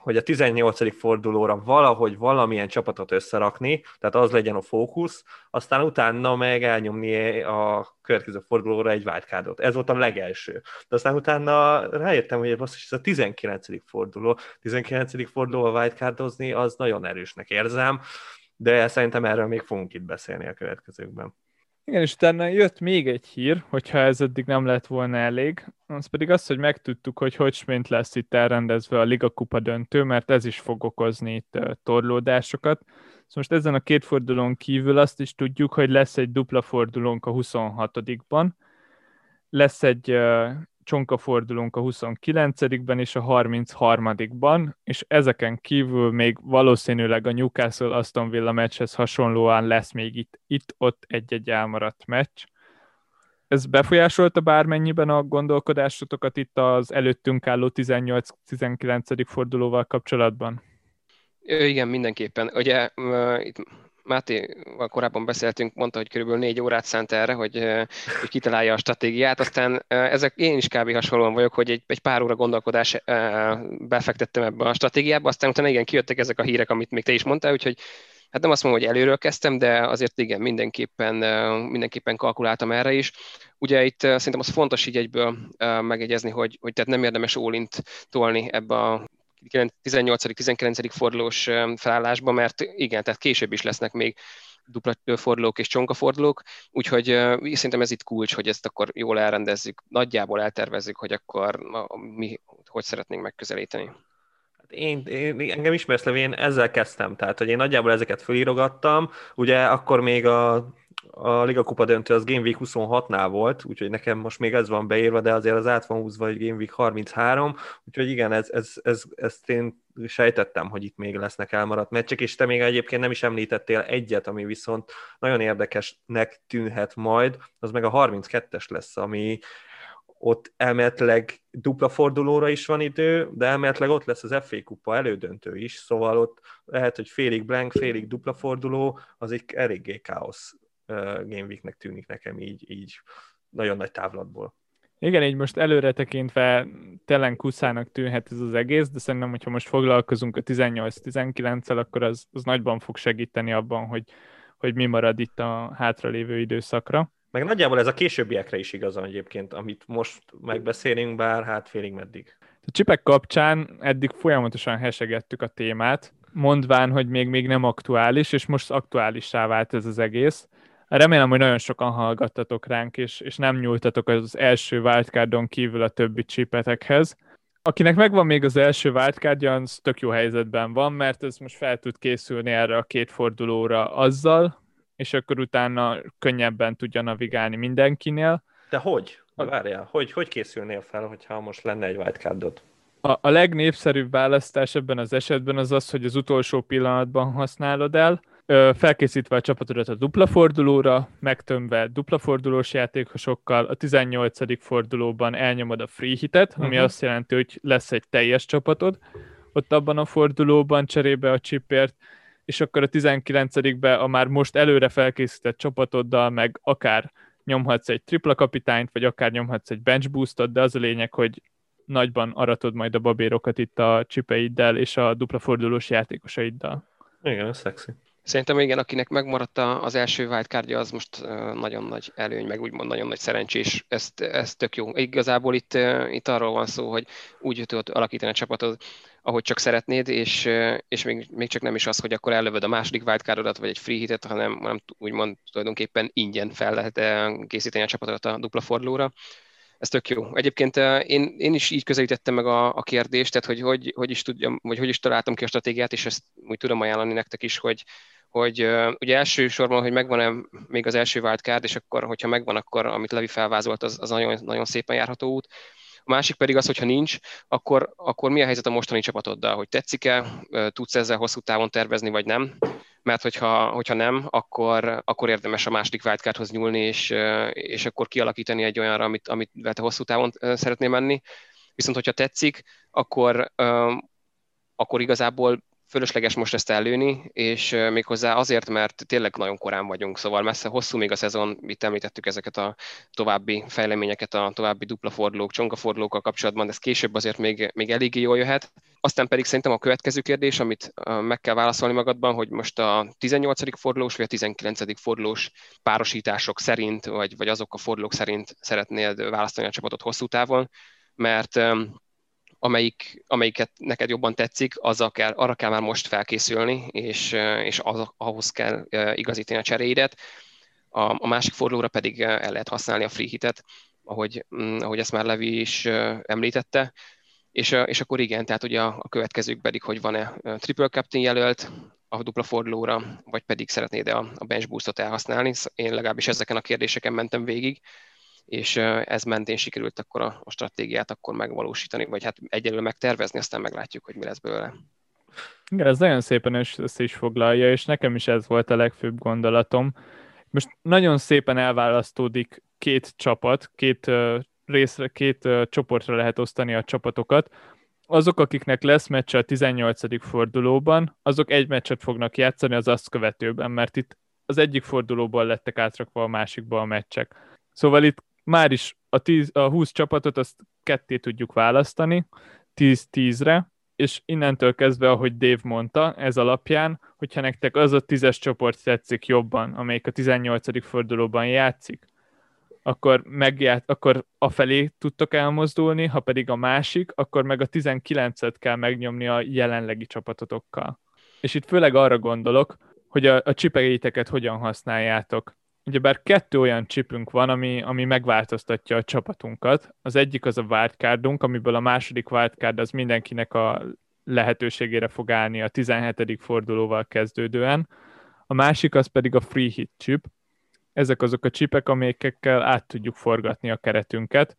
hogy a 18. fordulóra valahogy valamilyen csapatot összerakni, tehát az legyen a fókusz, aztán utána meg elnyomni a következő fordulóra egy wildcardot. Ez volt a legelső. De aztán utána rájöttem, hogy ez a 19. forduló. 19. forduló a wildcardozni, az nagyon erősnek érzem, de szerintem erről még fogunk itt beszélni a következőkben. Igen, és utána jött még egy hír, hogyha ez eddig nem lett volna elég, az pedig az, hogy megtudtuk, hogy hogy mint lesz itt elrendezve a Liga Kupa döntő, mert ez is fog okozni itt torlódásokat. Szóval most ezen a két fordulón kívül azt is tudjuk, hogy lesz egy dupla fordulónk a 26-ban, lesz egy csonka fordulunk a 29-ben és a 33-ban, és ezeken kívül még valószínűleg a Newcastle Aston Villa meccshez hasonlóan lesz még itt, itt-ott egy-egy elmaradt meccs. Ez befolyásolta bármennyiben a gondolkodásotokat itt az előttünk álló 18-19. fordulóval kapcsolatban? Igen, mindenképpen. Ugye itt Mátéval korábban beszéltünk, mondta, hogy körülbelül négy órát szánt erre, hogy, hogy kitalálja a stratégiát, aztán ezek én is kb. hasonlóan vagyok, hogy egy, egy pár óra gondolkodás befektettem ebbe a stratégiába, aztán utána igen, kijöttek ezek a hírek, amit még te is mondtál, úgyhogy hát nem azt mondom, hogy előről kezdtem, de azért igen, mindenképpen, mindenképpen kalkuláltam erre is. Ugye itt szerintem az fontos így egyből megegyezni, hogy, hogy tehát nem érdemes ólint tolni ebbe a 18.-19. fordulós felállásba, mert igen, tehát később is lesznek még dupla fordulók és fordulók, úgyhogy szerintem ez itt kulcs, hogy ezt akkor jól elrendezzük, nagyjából eltervezzük, hogy akkor mi hogy szeretnénk megközelíteni. Hát én, én, engem ismersz, én ezzel kezdtem, tehát hogy én nagyjából ezeket fölírogattam, ugye akkor még a a Liga Kupa döntő az Game Week 26-nál volt, úgyhogy nekem most még ez van beírva, de azért az át van húzva, hogy Game Week 33, úgyhogy igen, ez, ez, ez, ezt én sejtettem, hogy itt még lesznek elmaradt meccsek, és te még egyébként nem is említettél egyet, ami viszont nagyon érdekesnek tűnhet majd, az meg a 32-es lesz, ami ott elméletileg dupla fordulóra is van idő, de elméletileg ott lesz az FA kupa elődöntő is, szóval ott lehet, hogy félig blank, félig dupla forduló, az egy eléggé káosz Game Weeknek tűnik nekem így, így nagyon nagy távlatból. Igen, így most előre tekintve telen kuszának tűnhet ez az egész, de szerintem, hogyha most foglalkozunk a 18-19-el, akkor az, az nagyban fog segíteni abban, hogy, hogy mi marad itt a hátralévő időszakra. Meg nagyjából ez a későbbiekre is igaz egyébként, amit most megbeszélünk, bár hát félig meddig. A csipek kapcsán eddig folyamatosan hesegettük a témát, mondván, hogy még, még nem aktuális, és most aktuálissá vált ez az egész. Remélem, hogy nagyon sokan hallgattatok ránk, és, és nem nyúltatok az első wildcardon kívül a többi csipetekhez. Akinek megvan még az első wildcardja, az tök jó helyzetben van, mert ez most fel tud készülni erre a két fordulóra azzal, és akkor utána könnyebben tudja navigálni mindenkinél. De hogy? Várjál, hogy, hogy készülnél fel, hogyha most lenne egy wildcardod? A, a legnépszerűbb választás ebben az esetben az az, hogy az utolsó pillanatban használod el, felkészítve a csapatodat a dupla fordulóra, megtömve dupla fordulós játékosokkal, a 18. fordulóban elnyomod a free hitet, ami uh-huh. azt jelenti, hogy lesz egy teljes csapatod, ott abban a fordulóban cserébe a chipért, és akkor a 19-be a már most előre felkészített csapatoddal meg akár nyomhatsz egy tripla kapitányt, vagy akár nyomhatsz egy bench boostot, de az a lényeg, hogy nagyban aratod majd a babérokat itt a csipeiddel és a dupla fordulós játékosaiddal. Igen, szexi. Szerintem igen, akinek megmaradt az első wildcardja, az most nagyon nagy előny, meg úgymond nagyon nagy szerencsés. Ez, ez tök jó. Igazából itt, itt arról van szó, hogy úgy tudod alakítani a csapatod, ahogy csak szeretnéd, és, és még, még csak nem is az, hogy akkor ellövöd a második wildcardodat, vagy egy free hitet, hanem, hanem úgymond tulajdonképpen ingyen fel lehet készíteni a csapatodat a dupla fordulóra. ez tök jó. Egyébként én, én is így közelítettem meg a, a kérdést, tehát hogy, hogy hogy is tudjam, vagy hogy is találtam ki a stratégiát, és ezt úgy tudom ajánlani nektek is, hogy, hogy ugye elsősorban, hogy megvan-e még az első wildcard, és akkor, hogyha megvan, akkor amit Levi felvázolt, az, az nagyon, nagyon szépen járható út. A másik pedig az, hogyha nincs, akkor, akkor mi a helyzet a mostani csapatoddal, hogy tetszik-e, tudsz ezzel hosszú távon tervezni, vagy nem, mert hogyha, hogyha nem, akkor, akkor érdemes a második wildcardhoz nyúlni, és, és akkor kialakítani egy olyanra, amit, amit te hosszú távon szeretnél menni. Viszont, hogyha tetszik, akkor, akkor igazából fölösleges most ezt előni, és méghozzá azért, mert tényleg nagyon korán vagyunk, szóval messze hosszú még a szezon, itt említettük ezeket a további fejleményeket, a további dupla fordulók, fordulókkal kapcsolatban, de ez később azért még, még eléggé jól jöhet. Aztán pedig szerintem a következő kérdés, amit meg kell válaszolni magadban, hogy most a 18. fordulós vagy a 19. fordulós párosítások szerint, vagy, vagy azok a fordulók szerint szeretnél választani a csapatot hosszú távon, mert amelyik, amelyiket neked jobban tetszik, azzal kell, arra kell már most felkészülni, és, és az, ahhoz kell igazítani a cseréidet. A, a másik fordulóra pedig el lehet használni a free hitet, ahogy, mm, ahogy ezt már Levi is említette. És, és akkor igen, tehát ugye a, a következők pedig, hogy van-e triple captain jelölt a dupla fordulóra, vagy pedig szeretnéd-e a, a bench boostot elhasználni. Én legalábbis ezeken a kérdéseken mentem végig és ez mentén sikerült akkor a, a stratégiát akkor megvalósítani, vagy hát egyelőre megtervezni, aztán meglátjuk, hogy mi lesz belőle. Igen, ez nagyon szépen össze is foglalja, és nekem is ez volt a legfőbb gondolatom. Most nagyon szépen elválasztódik két csapat, két részre, két csoportra lehet osztani a csapatokat. Azok, akiknek lesz meccs a 18. fordulóban, azok egy meccset fognak játszani az azt követőben, mert itt az egyik fordulóból lettek átrakva a másikba a meccsek. Szóval itt már is a, 10, a 20 csapatot azt ketté tudjuk választani, 10-10-re, és innentől kezdve, ahogy Dave mondta, ez alapján, hogyha nektek az a tízes csoport tetszik jobban, amelyik a 18. fordulóban játszik, akkor, megját, akkor afelé tudtok elmozdulni, ha pedig a másik, akkor meg a 19-et kell megnyomni a jelenlegi csapatotokkal. És itt főleg arra gondolok, hogy a, a csipegeiteket hogyan használjátok ugyebár kettő olyan csipünk van, ami, ami megváltoztatja a csapatunkat. Az egyik az a wildcardunk, amiből a második wildcard az mindenkinek a lehetőségére fog állni a 17. fordulóval kezdődően. A másik az pedig a free hit chip. Ezek azok a csipek, amelyekkel át tudjuk forgatni a keretünket.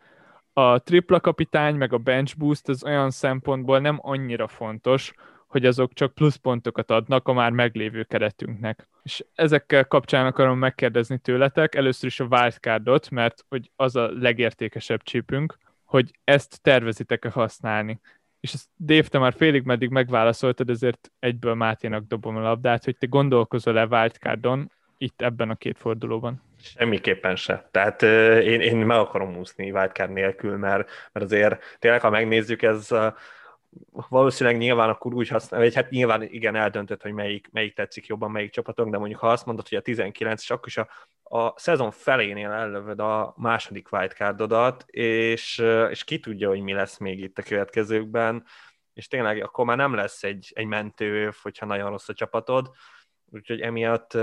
A tripla kapitány meg a bench boost az olyan szempontból nem annyira fontos, hogy azok csak pluszpontokat adnak a már meglévő keretünknek. És ezekkel kapcsán akarom megkérdezni tőletek, először is a wildcardot, mert hogy az a legértékesebb csípünk, hogy ezt tervezitek-e használni. És ezt Dave, te már félig meddig megválaszoltad, ezért egyből Máténak dobom a labdát, hogy te gondolkozol-e wildcardon itt ebben a két fordulóban? Semmiképpen se. Tehát euh, én, én meg akarom úszni wildcard nélkül, mert, mert azért tényleg, ha megnézzük, ez valószínűleg nyilván akkor úgy használ, vagy hát nyilván igen eldöntött, hogy melyik, melyik tetszik jobban, melyik csapatok, de mondjuk ha azt mondod, hogy a 19, és akkor is a, a szezon felénél ellövöd a második wildcardodat, és, és ki tudja, hogy mi lesz még itt a következőkben, és tényleg akkor már nem lesz egy, egy mentő, hogyha nagyon rossz a csapatod, úgyhogy emiatt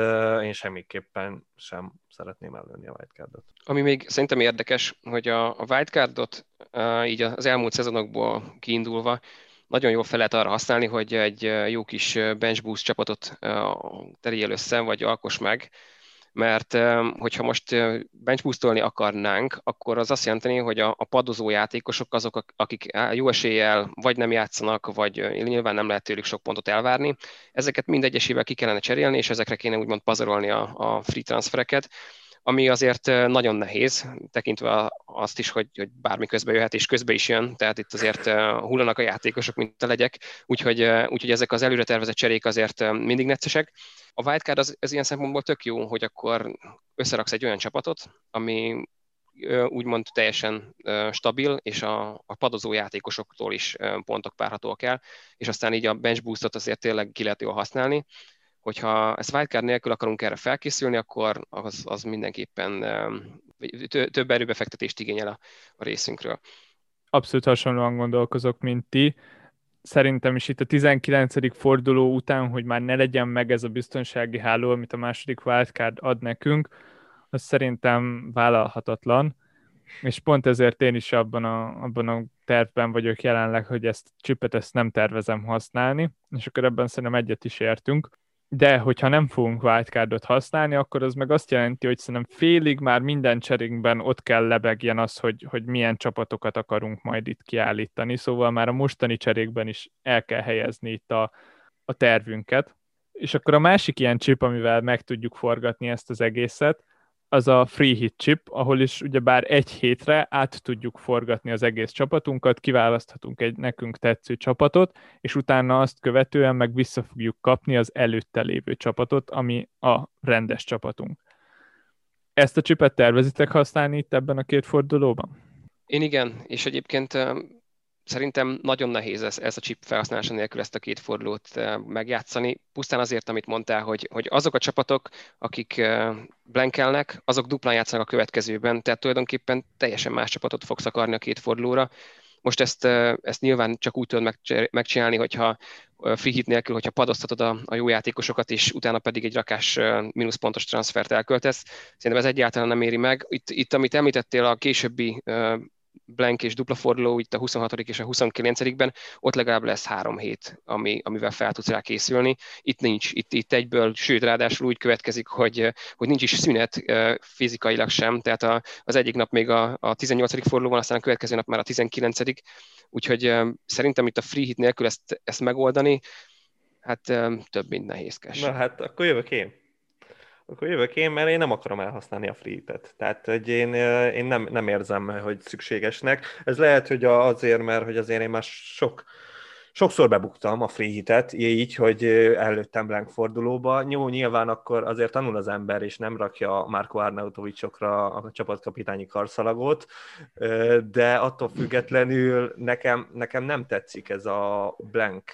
én semmiképpen sem szeretném előni a wildcardot. Ami még szerintem érdekes, hogy a, a wildcardot így az elmúlt szezonokból kiindulva nagyon jól fel lehet arra használni, hogy egy jó kis bench boost csapatot terjél össze, vagy alkos meg, mert hogyha most benchboostolni akarnánk, akkor az azt jelenteni, hogy a, a padozó játékosok azok, akik jó eséllyel vagy nem játszanak, vagy nyilván nem lehet tőlük sok pontot elvárni, ezeket mindegyesével ki kellene cserélni, és ezekre kéne úgymond pazarolni a, a free transfereket, ami azért nagyon nehéz, tekintve azt is, hogy, hogy bármi közbe jöhet, és közbe is jön, tehát itt azért hullanak a játékosok, mint a legyek, úgyhogy, úgyhogy ezek az előre tervezett cserék azért mindig neccesek. A wildcard az, ez ilyen szempontból tök jó, hogy akkor összeraksz egy olyan csapatot, ami úgymond teljesen stabil, és a, a padozó játékosoktól is pontok párhatóak el, és aztán így a bench boostot azért tényleg ki lehet jól használni hogyha ezt wildcard nélkül akarunk erre felkészülni, akkor az, az mindenképpen több erőbefektetést igényel a, a részünkről. Abszolút hasonlóan gondolkozok, mint ti. Szerintem is itt a 19. forduló után, hogy már ne legyen meg ez a biztonsági háló, amit a második wildcard ad nekünk, az szerintem vállalhatatlan. és pont ezért én is abban a, abban a tervben vagyok jelenleg, hogy ezt csipet ezt nem tervezem használni, és akkor ebben szerintem egyet is értünk. De hogyha nem fogunk wildcardot használni, akkor az meg azt jelenti, hogy szerintem félig már minden cserénkben ott kell lebegjen az, hogy, hogy milyen csapatokat akarunk majd itt kiállítani, szóval már a mostani cserékben is el kell helyezni itt a, a tervünket. És akkor a másik ilyen chip, amivel meg tudjuk forgatni ezt az egészet, az a free hit chip, ahol is ugyebár egy hétre át tudjuk forgatni az egész csapatunkat, kiválaszthatunk egy nekünk tetsző csapatot, és utána azt követően meg vissza fogjuk kapni az előtte lévő csapatot, ami a rendes csapatunk. Ezt a chipet tervezitek használni itt ebben a két fordulóban? Én igen, és egyébként szerintem nagyon nehéz ez, ez a chip felhasználása nélkül ezt a két fordulót megjátszani. Pusztán azért, amit mondtál, hogy, hogy azok a csapatok, akik blankelnek, azok duplán játszanak a következőben, tehát tulajdonképpen teljesen más csapatot fogsz akarni a két fordulóra. Most ezt, ezt nyilván csak úgy tudod megcsinálni, hogyha free hit nélkül, hogyha padoztatod a, a jó játékosokat, és utána pedig egy rakás mínuszpontos transfert elköltesz. Szerintem ez egyáltalán nem éri meg. Itt, itt amit említettél, a későbbi blank és dupla forduló, itt a 26. és a 29-ben, ott legalább lesz három hét, ami, amivel fel tudsz rá készülni. Itt nincs, itt, itt egyből, sőt, ráadásul úgy következik, hogy, hogy nincs is szünet fizikailag sem, tehát a, az egyik nap még a, a 18. forduló van, aztán a következő nap már a 19. Úgyhogy szerintem itt a free hit nélkül ezt, ezt megoldani, hát több, mint nehézkes. Na hát akkor jövök én akkor jövök én, mert én nem akarom elhasználni a free-et. Tehát, hogy én, én nem, nem érzem, hogy szükségesnek. Ez lehet, hogy azért, mert hogy azért én már sok, sokszor bebuktam a free hitet, így, hogy előttem blank fordulóba. Jó, nyilván akkor azért tanul az ember, és nem rakja Marko Arnautovicsokra a csapatkapitányi karszalagot, de attól függetlenül nekem, nekem nem tetszik ez a blank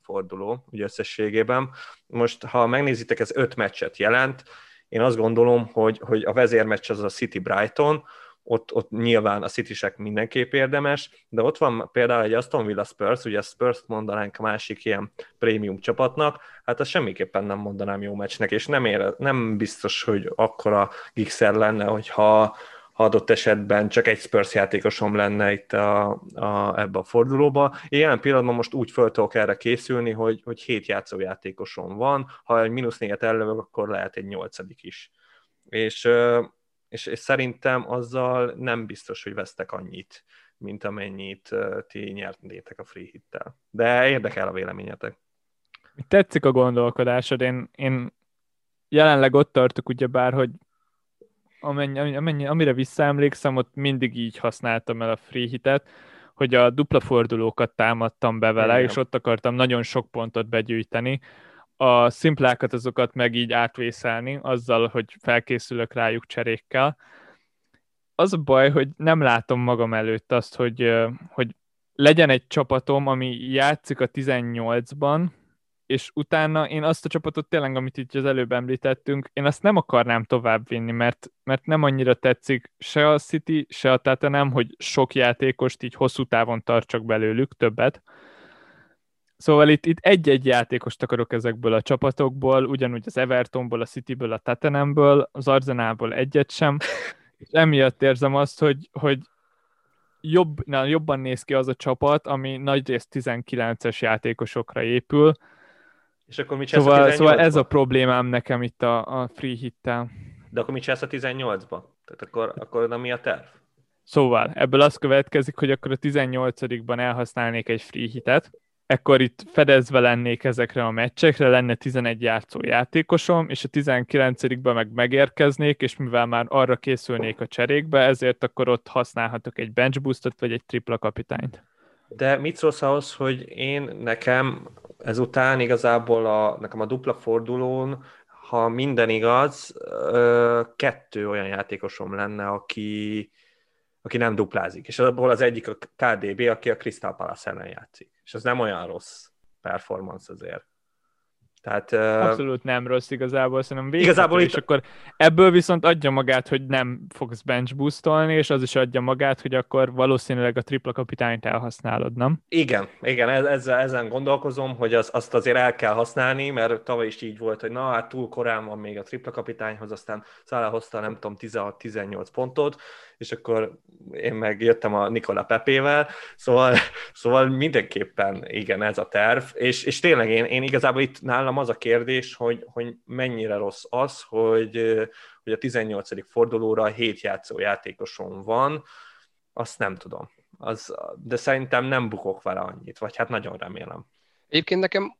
forduló, ugye összességében. Most, ha megnézitek, ez öt meccset jelent, én azt gondolom, hogy, hogy a vezérmeccs az a City Brighton, ott, ott nyilván a city mindenképp érdemes, de ott van például egy Aston Villa Spurs, ugye Spurs mondanánk másik ilyen prémium csapatnak, hát azt semmiképpen nem mondanám jó meccsnek, és nem, ér, nem biztos, hogy akkora gigszer lenne, hogyha ha adott esetben csak egy Spurs játékosom lenne itt a, a, ebbe a fordulóba. Én jelen pillanatban most úgy föl tudok erre készülni, hogy, hogy hét játszójátékosom van, ha egy mínusz négyet ellövök, akkor lehet egy nyolcadik is. És, és, és szerintem azzal nem biztos, hogy vesztek annyit, mint amennyit ti nyertétek a free hittel. De érdekel a véleményetek. Tetszik a gondolkodásod, én, én jelenleg ott tartok ugyebár, hogy amennyi, amennyi, amire visszaemlékszem, ott mindig így használtam el a free hitet, hogy a dupla fordulókat támadtam be vele, Igen. és ott akartam nagyon sok pontot begyűjteni. A szimplákat azokat meg így átvészelni, azzal, hogy felkészülök rájuk cserékkel. Az a baj, hogy nem látom magam előtt azt, hogy, hogy legyen egy csapatom, ami játszik a 18-ban, és utána én azt a csapatot tényleg, amit itt az előbb említettünk, én azt nem akarnám továbbvinni, mert, mert nem annyira tetszik se a City, se a Tottenham, hogy sok játékost így hosszú távon tartsak belőlük, többet. Szóval itt, itt egy-egy játékost akarok ezekből a csapatokból, ugyanúgy az Evertonból, a Cityből, a Tottenhamből, az Arzenálból egyet sem, és emiatt érzem azt, hogy, hogy jobb, na, jobban néz ki az a csapat, ami nagyrészt 19-es játékosokra épül, és akkor mit szóval, a szóval ez a problémám nekem itt a, a free hittel. De akkor mit csinálsz a 18-ba? Tehát akkor, akkor na mi a terv? Szóval ebből az következik, hogy akkor a 18-ban elhasználnék egy free hitet, ekkor itt fedezve lennék ezekre a meccsekre, lenne 11 játszó játékosom, és a 19-ben meg megérkeznék, és mivel már arra készülnék a cserékbe, ezért akkor ott használhatok egy bench boostot, vagy egy tripla kapitányt. De mit szólsz ahhoz, hogy én nekem ezután igazából a, nekem a dupla fordulón, ha minden igaz, kettő olyan játékosom lenne, aki, aki nem duplázik. És abból az egyik a KDB, aki a Crystal Palace ellen játszik. És ez nem olyan rossz performance azért. Tehát, Abszolút nem rossz igazából, szerintem igazából itt... és akkor ebből viszont adja magát, hogy nem fogsz bench boostolni, és az is adja magát, hogy akkor valószínűleg a tripla kapitányt elhasználod, nem? Igen, igen, ezzel, ezen gondolkozom, hogy az, azt azért el kell használni, mert tavaly is így volt, hogy na hát túl korán van még a tripla kapitányhoz, aztán Szála hozta nem tudom 16-18 pontot, és akkor én meg jöttem a Nikola Pepével, szóval, szóval mindenképpen igen, ez a terv, és, és tényleg én, én igazából itt nálam az a kérdés, hogy, hogy mennyire rossz az, hogy, hogy a 18. fordulóra 7 játszó játékoson van, azt nem tudom. Az, de szerintem nem bukok vele annyit, vagy hát nagyon remélem. Egyébként nekem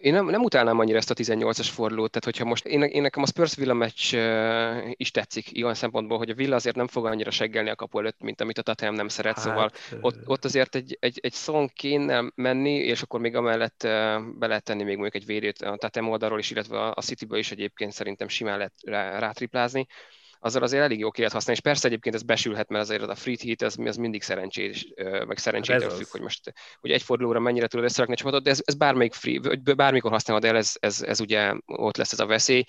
én nem, nem utálnám annyira ezt a 18-as fordulót, tehát hogyha most én, én nekem a Spurs Villa meccs is tetszik ilyen szempontból, hogy a Villa azért nem fog annyira seggelni a kapu előtt, mint amit a Tottenham nem szeret, hát, szóval ott, ott azért egy, egy, egy szong kéne menni, és akkor még amellett be lehet tenni még mondjuk egy védőt a Tottenham oldalról is, illetve a Cityből is egyébként szerintem simán lehet rá, rátriplázni azzal azért elég jó ki lehet használni, és persze egyébként ez besülhet, mert azért a free hit az, az mindig szerencsés, meg szerencsétől hát függ, hogy most hogy egy fordulóra mennyire tudod összerakni a csapatot, de ez, ez bármelyik free, vagy bármikor használod el, ez, ez, ez ugye ott lesz ez a veszély.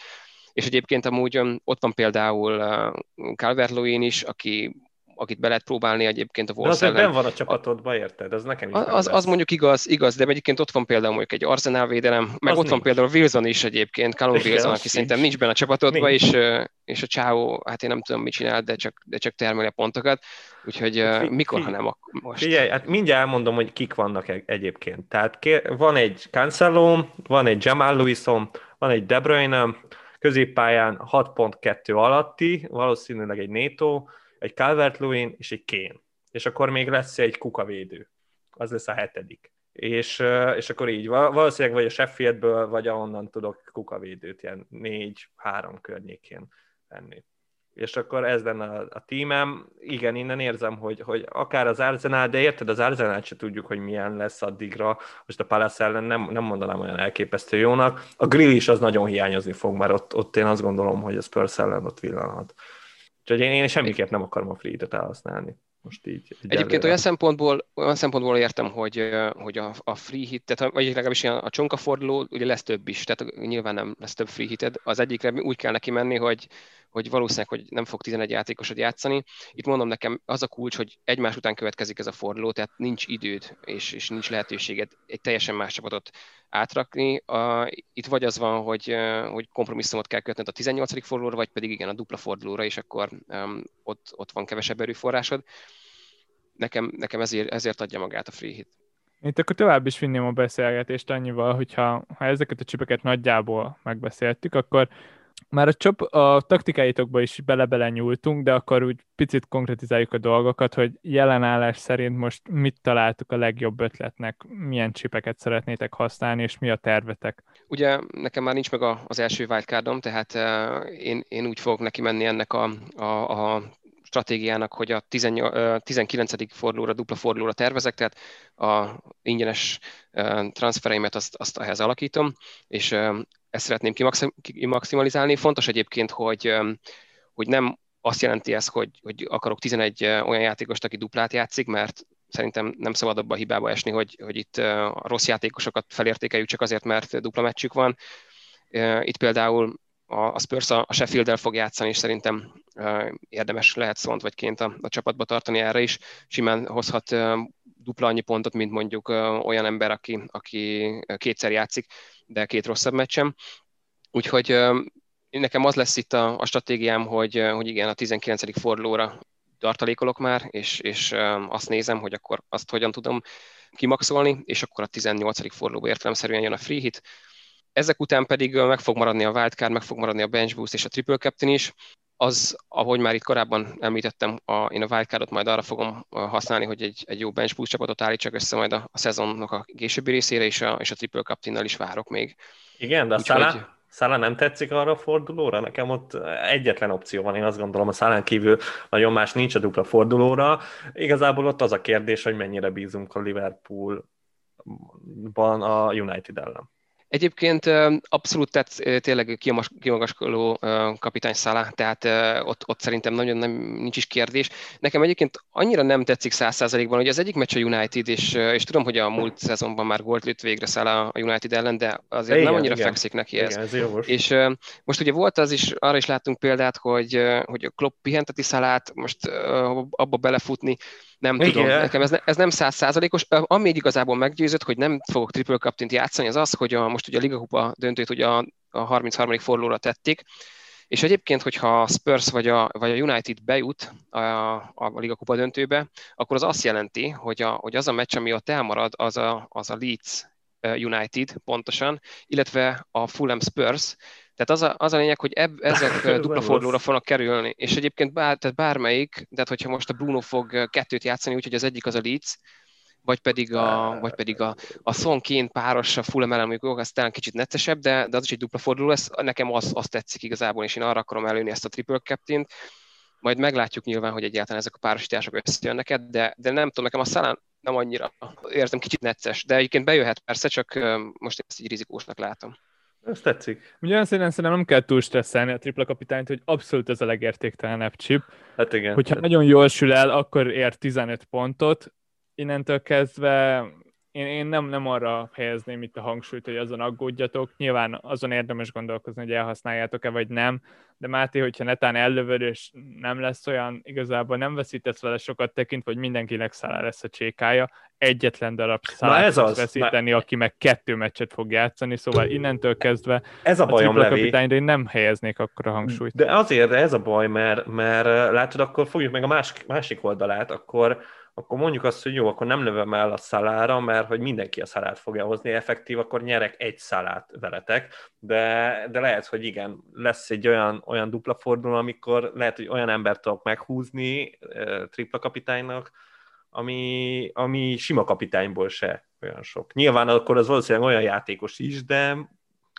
És egyébként amúgy ott van például calvert is, aki akit be lehet próbálni egyébként a Wolves De az ellen. van a csapatodban, érted? Ez nekem is az, az, mondjuk igaz, igaz, de egyébként ott van például mondjuk egy Arsenal védelem, meg az ott nincs. van például Wilson is egyébként, Callum Igen, Wilson, aki szerintem nincs benne a csapatodban, és, és a Csávó, hát én nem tudom, mit csinál, de csak, de csak termeli a pontokat, úgyhogy fi, mikor, fi, ha nem, akkor most. Figyelj, hát mindjárt elmondom, hogy kik vannak egyébként. Tehát van egy Cancelo, van egy Jamal Lewisom, van egy De Bruyne, középpályán 6.2 alatti, valószínűleg egy Neto, egy calvert lewin és egy Kén. És akkor még lesz egy kukavédő. Az lesz a hetedik. És, és akkor így, valószínűleg vagy a Sheffieldből, vagy ahonnan tudok kukavédőt, ilyen négy-három környékén venni. És akkor ez lenne a, a tímem. Igen, innen érzem, hogy, hogy akár az Arsenal, de érted, az Arsenal se tudjuk, hogy milyen lesz addigra. Most a Palace ellen nem, nem mondanám olyan elképesztő jónak. A grill is az nagyon hiányozni fog, mert ott, ott én azt gondolom, hogy a Spurs ellen ott villanhat. Úgyhogy én, én semmiképp nem akarom a free-t elhasználni. Most így. Egyébként olyan szempontból, olyan szempontból értem, hogy, hogy a, a free hit, tehát, vagy legalábbis a csonka forduló, ugye lesz több is, tehát nyilván nem lesz több free hited. Az egyikre úgy kell neki menni, hogy, hogy valószínűleg hogy nem fog 11 játékosod játszani. Itt mondom nekem, az a kulcs, hogy egymás után következik ez a forduló, tehát nincs időd, és, és nincs lehetőséged egy teljesen más csapatot átrakni. A, itt vagy az van, hogy, hogy kompromisszumot kell kötned a 18. fordulóra, vagy pedig igen, a dupla fordulóra, és akkor um, ott, ott van kevesebb erőforrásod. Nekem, nekem ezért, ezért adja magát a free hit. Itt akkor tovább is vinném a beszélgetést annyival, hogyha ha ezeket a csipeket nagyjából megbeszéltük, akkor már a, csop, a taktikáitokba is bele-bele nyúltunk, de akkor úgy picit konkretizáljuk a dolgokat, hogy jelen állás szerint most mit találtuk a legjobb ötletnek, milyen csipeket szeretnétek használni, és mi a tervetek? Ugye nekem már nincs meg a, az első wildcardom, tehát uh, én, én úgy fogok neki menni ennek a, a, a stratégiának, hogy a 18, 19. fordulóra, dupla fordulóra tervezek, tehát a ingyenes transfereimet azt, azt ehhez alakítom, és ezt szeretném kimaximalizálni. Fontos egyébként, hogy, hogy nem azt jelenti ez, hogy, hogy akarok 11 olyan játékost, aki duplát játszik, mert szerintem nem szabad abba a hibába esni, hogy, hogy itt a rossz játékosokat felértékeljük csak azért, mert dupla meccsük van. Itt például a Spurs a Sheffield-el fog játszani, és szerintem érdemes lehet szont vagy ként a, a csapatba tartani erre is. Simán hozhat dupla annyi pontot, mint mondjuk olyan ember, aki, aki kétszer játszik, de két rosszabb meccsem. Úgyhogy nekem az lesz itt a, a stratégiám, hogy, hogy igen, a 19. fordulóra tartalékolok már, és, és azt nézem, hogy akkor azt hogyan tudom kimaxolni, és akkor a 18. fordulóba értelemszerűen jön a free hit. Ezek után pedig meg fog maradni a wildcard, meg fog maradni a bench boost és a triple captain is. Az, ahogy már itt korábban említettem, a, én a wildcardot majd arra fogom használni, hogy egy, egy jó bench boost csapatot állítsak össze majd a, a szezonnak a későbbi részére, és a, és a triple captain is várok még. Igen, de a Szala, hogy... Szala nem tetszik arra a fordulóra? Nekem ott egyetlen opció van, én azt gondolom, a Szalán kívül nagyon más nincs a dupla fordulóra. Igazából ott az a kérdés, hogy mennyire bízunk a Liverpoolban a United ellen. Egyébként abszolút tetsz tényleg kimagaskoló kapitány Szala, tehát ott, ott szerintem nagyon nem, nincs is kérdés. Nekem egyébként annyira nem tetszik száz százalékban, hogy az egyik meccs a United, és, és tudom, hogy a múlt szezonban már volt lőtt végre Szala a United ellen, de azért igen, nem annyira igen. fekszik neki ez. Igen, ez jó és most ugye volt az is, arra is láttunk példát, hogy, hogy a Klopp pihenteti Szalát, most abba belefutni, nem Igen. tudom, nekem ez, ne, ez nem százszázalékos. Ami igazából meggyőzött, hogy nem fogok triple captain játszani, az az, hogy a, most ugye a Liga Kupa döntőt ugye a, a 33. fordulóra tették, és egyébként, hogyha a Spurs vagy a, vagy a United bejut a, a Liga Kupa döntőbe, akkor az azt jelenti, hogy, a, hogy az a meccs, ami ott elmarad, az a, az a Leeds United pontosan, illetve a Fulham Spurs, tehát az a, az a lényeg, hogy ebb, ezek dupla fordulóra fognak kerülni, és egyébként bár, tehát bármelyik, tehát hogyha most a Bruno fog kettőt játszani, úgyhogy az egyik az a Leeds, vagy pedig a, vagy pedig a, a Son Kane páros a Fulham ellen, mondjuk az talán kicsit neccesebb, de, de az is egy dupla forduló lesz. Nekem az, az tetszik igazából, és én arra akarom előni ezt a triple captain majd meglátjuk nyilván, hogy egyáltalán ezek a párosítások összejönnek de, de nem tudom, nekem a szalán nem annyira értem, kicsit necces, de egyébként bejöhet persze, csak most ezt így rizikósnak látom. Ez tetszik. Ugye azt szerintem nem kell túl stresszelni a tripla kapitányt, hogy abszolút ez a legértéktelenebb chip. Hát igen. Hogyha nagyon jól sül el, akkor ér 15 pontot. Innentől kezdve én, én nem, nem arra helyezném itt a hangsúlyt, hogy azon aggódjatok. Nyilván azon érdemes gondolkozni, hogy elhasználjátok-e vagy nem, de Máté, hogyha netán ellövöd, és nem lesz olyan, igazából nem veszítesz vele sokat tekintve, hogy mindenkinek szállá lesz a csékája, egyetlen darab szállát ez az, veszíteni, Na... aki meg kettő meccset fog játszani, szóval innentől kezdve ez a, bajom, a kapitányra én nem helyeznék akkor a hangsúlyt. De azért ez a baj, mert, mert látod, akkor fogjuk meg a másik, másik oldalát, akkor akkor mondjuk azt, hogy jó, akkor nem lövöm el a szalára, mert hogy mindenki a szalát fogja hozni, effektív, akkor nyerek egy szalát veletek, de, de lehet, hogy igen, lesz egy olyan, olyan dupla forduló, amikor lehet, hogy olyan embert tudok meghúzni tripla kapitánynak, ami, ami sima kapitányból se olyan sok. Nyilván akkor az valószínűleg olyan játékos is, de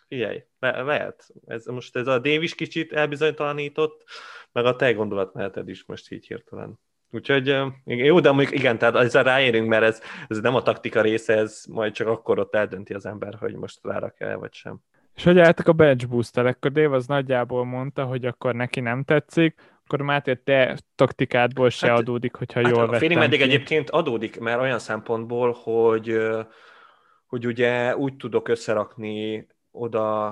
figyelj, le, lehet. Ez, most ez a Davis kicsit elbizonytalanított, meg a te gondolatmeneted is most így hirtelen. Úgyhogy jó, de mondjuk igen, tehát ezzel ráérünk, mert ez, ez nem a taktika része, ez majd csak akkor ott eldönti az ember, hogy most rárak el, vagy sem. És hogy álltak a bench booster, akkor Dave az nagyjából mondta, hogy akkor neki nem tetszik, akkor Máté, te taktikádból se hát, adódik, hogyha hát jól vettem Félig meddig egyébként adódik, mert olyan szempontból, hogy, hogy ugye úgy tudok összerakni oda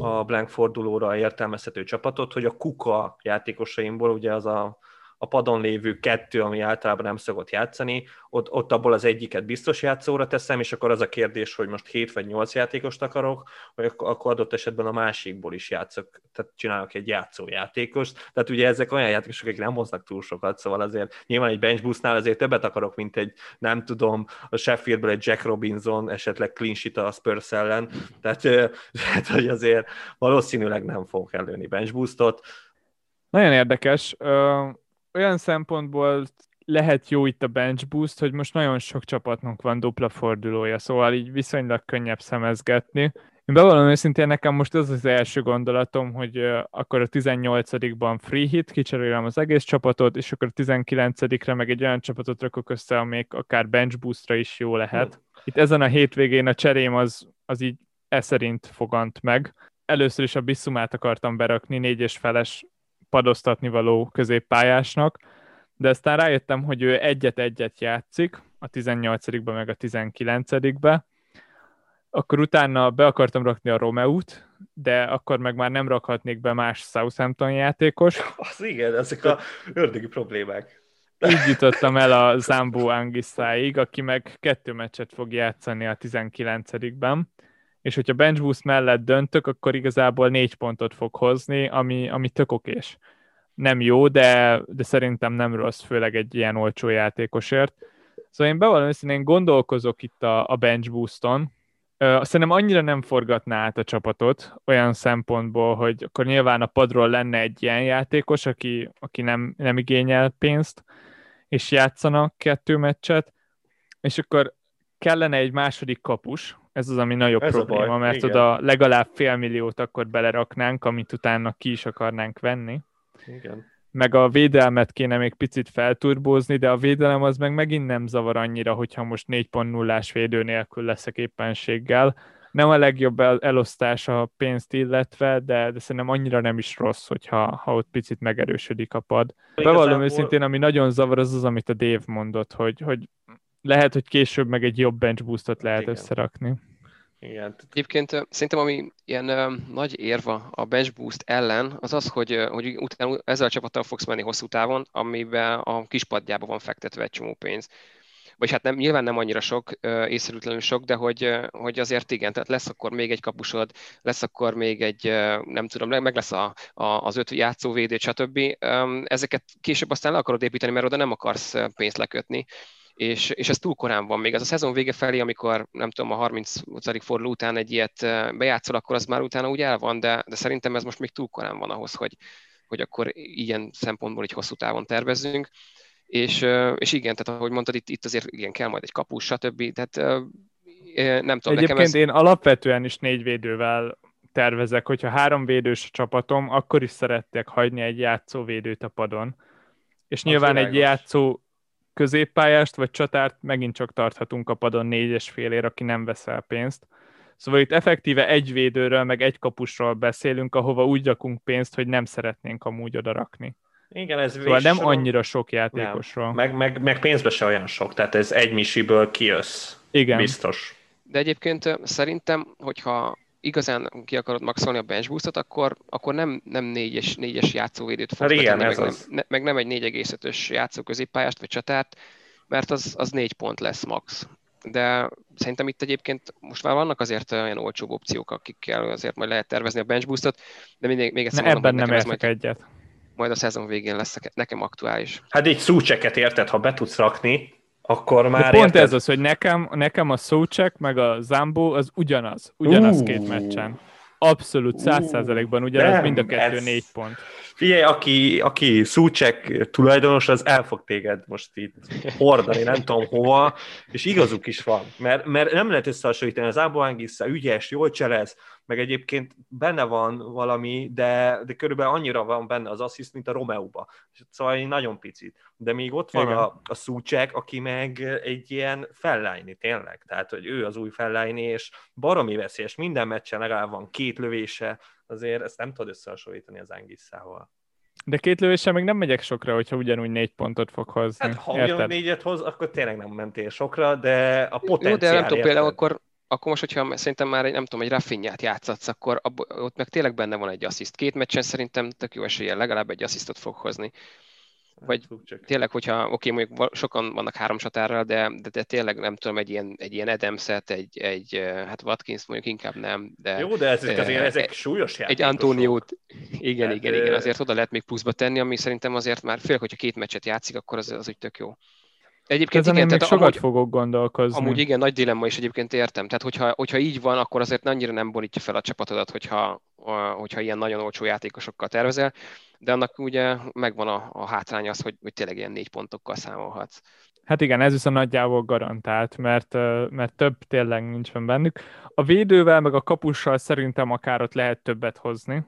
a blank fordulóra értelmezhető csapatot, hogy a kuka játékosaimból ugye az a a padon lévő kettő, ami általában nem szokott játszani, ott, ott abból az egyiket biztos játszóra teszem, és akkor az a kérdés, hogy most 7 vagy 8 játékost akarok, vagy akkor adott esetben a másikból is játszok, tehát csinálok egy játszójátékost. Tehát ugye ezek olyan játékosok, akik nem hoznak túl sokat, szóval azért nyilván egy bench boostnál azért többet akarok, mint egy, nem tudom, a Sheffieldből egy Jack Robinson, esetleg clean sheet a Spurs ellen, tehát, tehát hogy azért valószínűleg nem fogok előni bench boostot. Nagyon érdekes olyan szempontból lehet jó itt a bench boost, hogy most nagyon sok csapatnak van dupla fordulója, szóval így viszonylag könnyebb szemezgetni. Én bevallom őszintén, nekem most az az első gondolatom, hogy uh, akkor a 18-ban free hit, kicserélem az egész csapatot, és akkor a 19-re meg egy olyan csapatot rakok össze, amelyik akár bench boostra is jó lehet. Itt ezen a hétvégén a cserém az, az így e szerint fogant meg. Először is a Bissumát akartam berakni, négyes feles padoztatni való középpályásnak, de aztán rájöttem, hogy ő egyet-egyet játszik, a 18-ba meg a 19-be, akkor utána be akartam rakni a Romeut, de akkor meg már nem rakhatnék be más Southampton játékos. Az igen, ezek a ördögi problémák. Így jutottam el a Zambo Angiszáig, aki meg kettő meccset fog játszani a 19-ben, és hogyha bench boost mellett döntök, akkor igazából négy pontot fog hozni, ami, ami tök okés. Nem jó, de, de szerintem nem rossz, főleg egy ilyen olcsó játékosért. Szóval én bevallom én gondolkozok itt a, a bench booston, Szerintem annyira nem forgatná át a csapatot olyan szempontból, hogy akkor nyilván a padról lenne egy ilyen játékos, aki, aki nem, nem igényel pénzt, és játszanak kettő meccset, és akkor kellene egy második kapus, ez az, ami nagyobb ez probléma, baj, mert igen. oda legalább fél milliót akkor beleraknánk, amit utána ki is akarnánk venni. Igen. Meg a védelmet kéne még picit felturbózni, de a védelem az meg megint nem zavar annyira, hogyha most 4.0-ás védő nélkül leszek éppenséggel, nem a legjobb el, elosztás a pénzt illetve, de, de szerintem annyira nem is rossz, hogyha ha ott picit megerősödik a pad. Igazából... Bevallom őszintén, ami nagyon zavar, az az, amit a Dave mondott, hogy, hogy lehet, hogy később meg egy jobb bench boostot lehet Igen. összerakni. Igen. Egyébként szerintem ami ilyen uh, nagy érva a bench boost ellen, az az, hogy, hogy utána ezzel a csapattal fogsz menni hosszú távon, amiben a kispadjába van fektetve egy csomó pénz. Vagy hát nem, nyilván nem annyira sok, uh, észszerűtlenül sok, de hogy, hogy azért igen, tehát lesz akkor még egy kapusod, lesz akkor még egy, nem tudom, meg lesz a, a, az öt játszóvédő, stb. Ezeket később aztán le akarod építeni, mert oda nem akarsz pénzt lekötni és, és ez túl korán van. Még az a szezon vége felé, amikor nem tudom, a 30. forduló után egy ilyet bejátszol, akkor az már utána úgy el van, de, de szerintem ez most még túl korán van ahhoz, hogy, hogy akkor ilyen szempontból egy hosszú távon tervezzünk. És, és igen, tehát ahogy mondtad, itt, itt azért igen, kell majd egy kapus, stb. Tehát nem tudom, Egyébként nekem ez... én alapvetően is négy védővel tervezek, hogyha három védős a csapatom, akkor is szerettek hagyni egy játszóvédőt a padon. És nyilván egy játszó középpályást vagy csatárt megint csak tarthatunk a padon négyes félér, aki nem veszel pénzt. Szóval itt effektíve egy védőről, meg egy kapusról beszélünk, ahova úgy rakunk pénzt, hogy nem szeretnénk amúgy oda rakni. Igen, ez szóval nem soron... annyira sok játékosról. Nem. Meg, meg, meg pénzbe se olyan sok, tehát ez egy misiből kijössz. Igen. Biztos. De egyébként szerintem, hogyha igazán ki akarod maxolni a bench boostot, akkor, akkor nem, nem négyes, négyes játszóvédőt fogsz hát igen, betenni, meg, az. nem, meg nem egy 4,5-ös játszó középpályást vagy csatárt, mert az, az négy pont lesz max. De szerintem itt egyébként most már vannak azért olyan olcsóbb opciók, akikkel azért majd lehet tervezni a bench boostot, de mindig, még egyszer ne, mondom, ebben nem értek majd, egyet. Majd a szezon végén lesz nekem aktuális. Hát így szúcseket érted, ha be tudsz rakni, akkor már De pont érted? ez az, hogy nekem, nekem a Szócsek meg a Zambó az ugyanaz, ugyanaz uh, két meccsen. Abszolút, száz százalékban ugyanaz, nem, mind a kettő ez... négy pont. Figyelj, aki, aki Szúcsek tulajdonos, az el fog téged most itt hordani, nem tudom hova, és igazuk is van, mert, mert nem lehet összehasonlítani, az Áboángissza ügyes, jól cselez, meg egyébként benne van valami, de, de körülbelül annyira van benne az assziszt, mint a Romeo-ba. Szóval nagyon picit. De még ott van a, a Szúcsek, aki meg egy ilyen fellájni, tényleg. Tehát, hogy ő az új fellájni, és baromi veszélyes. Minden meccsen legalább van két lövése, azért ezt nem tudod összehasonlítani az Angisszával. De két lövéssel még nem megyek sokra, hogyha ugyanúgy négy pontot fog hozni. Hát ha ugyanúgy négyet hoz, akkor tényleg nem mentél sokra, de a potenciál... Jó, de nem tudom, például akkor akkor most, hogyha szerintem már egy, nem tudom, egy Rafinhát játszatsz, akkor abba, ott meg tényleg benne van egy assziszt. Két meccsen szerintem tök jó eséllyel legalább egy asszisztot fog hozni. Hát, Vagy csak. tényleg, hogyha, oké, mondjuk sokan vannak három csatárral, de, de, de, tényleg nem tudom, egy ilyen, egy ilyen Edemszet, egy, egy, hát Watkins mondjuk inkább nem, de... Jó, de ezek, azért, ezek egy, súlyos játékosok. Egy Antoniót, igen, hát, igen, igen, azért oda lehet még pluszba tenni, ami szerintem azért már fél, hogyha két meccset játszik, akkor az, az úgy tök jó. Egyébként Ezen igen, tehát sokat amúgy, fogok gondolkozni. Amúgy igen, nagy dilemma is egyébként értem. Tehát hogyha, hogyha így van, akkor azért annyira nem borítja fel a csapatodat, hogyha, hogyha ilyen nagyon olcsó játékosokkal tervezel, de annak ugye megvan a, a hátránya az, hogy, hogy tényleg ilyen négy pontokkal számolhatsz. Hát igen, ez viszont nagyjából garantált, mert, mert több tényleg nincs bennük. A védővel, meg a kapussal szerintem akár ott lehet többet hozni.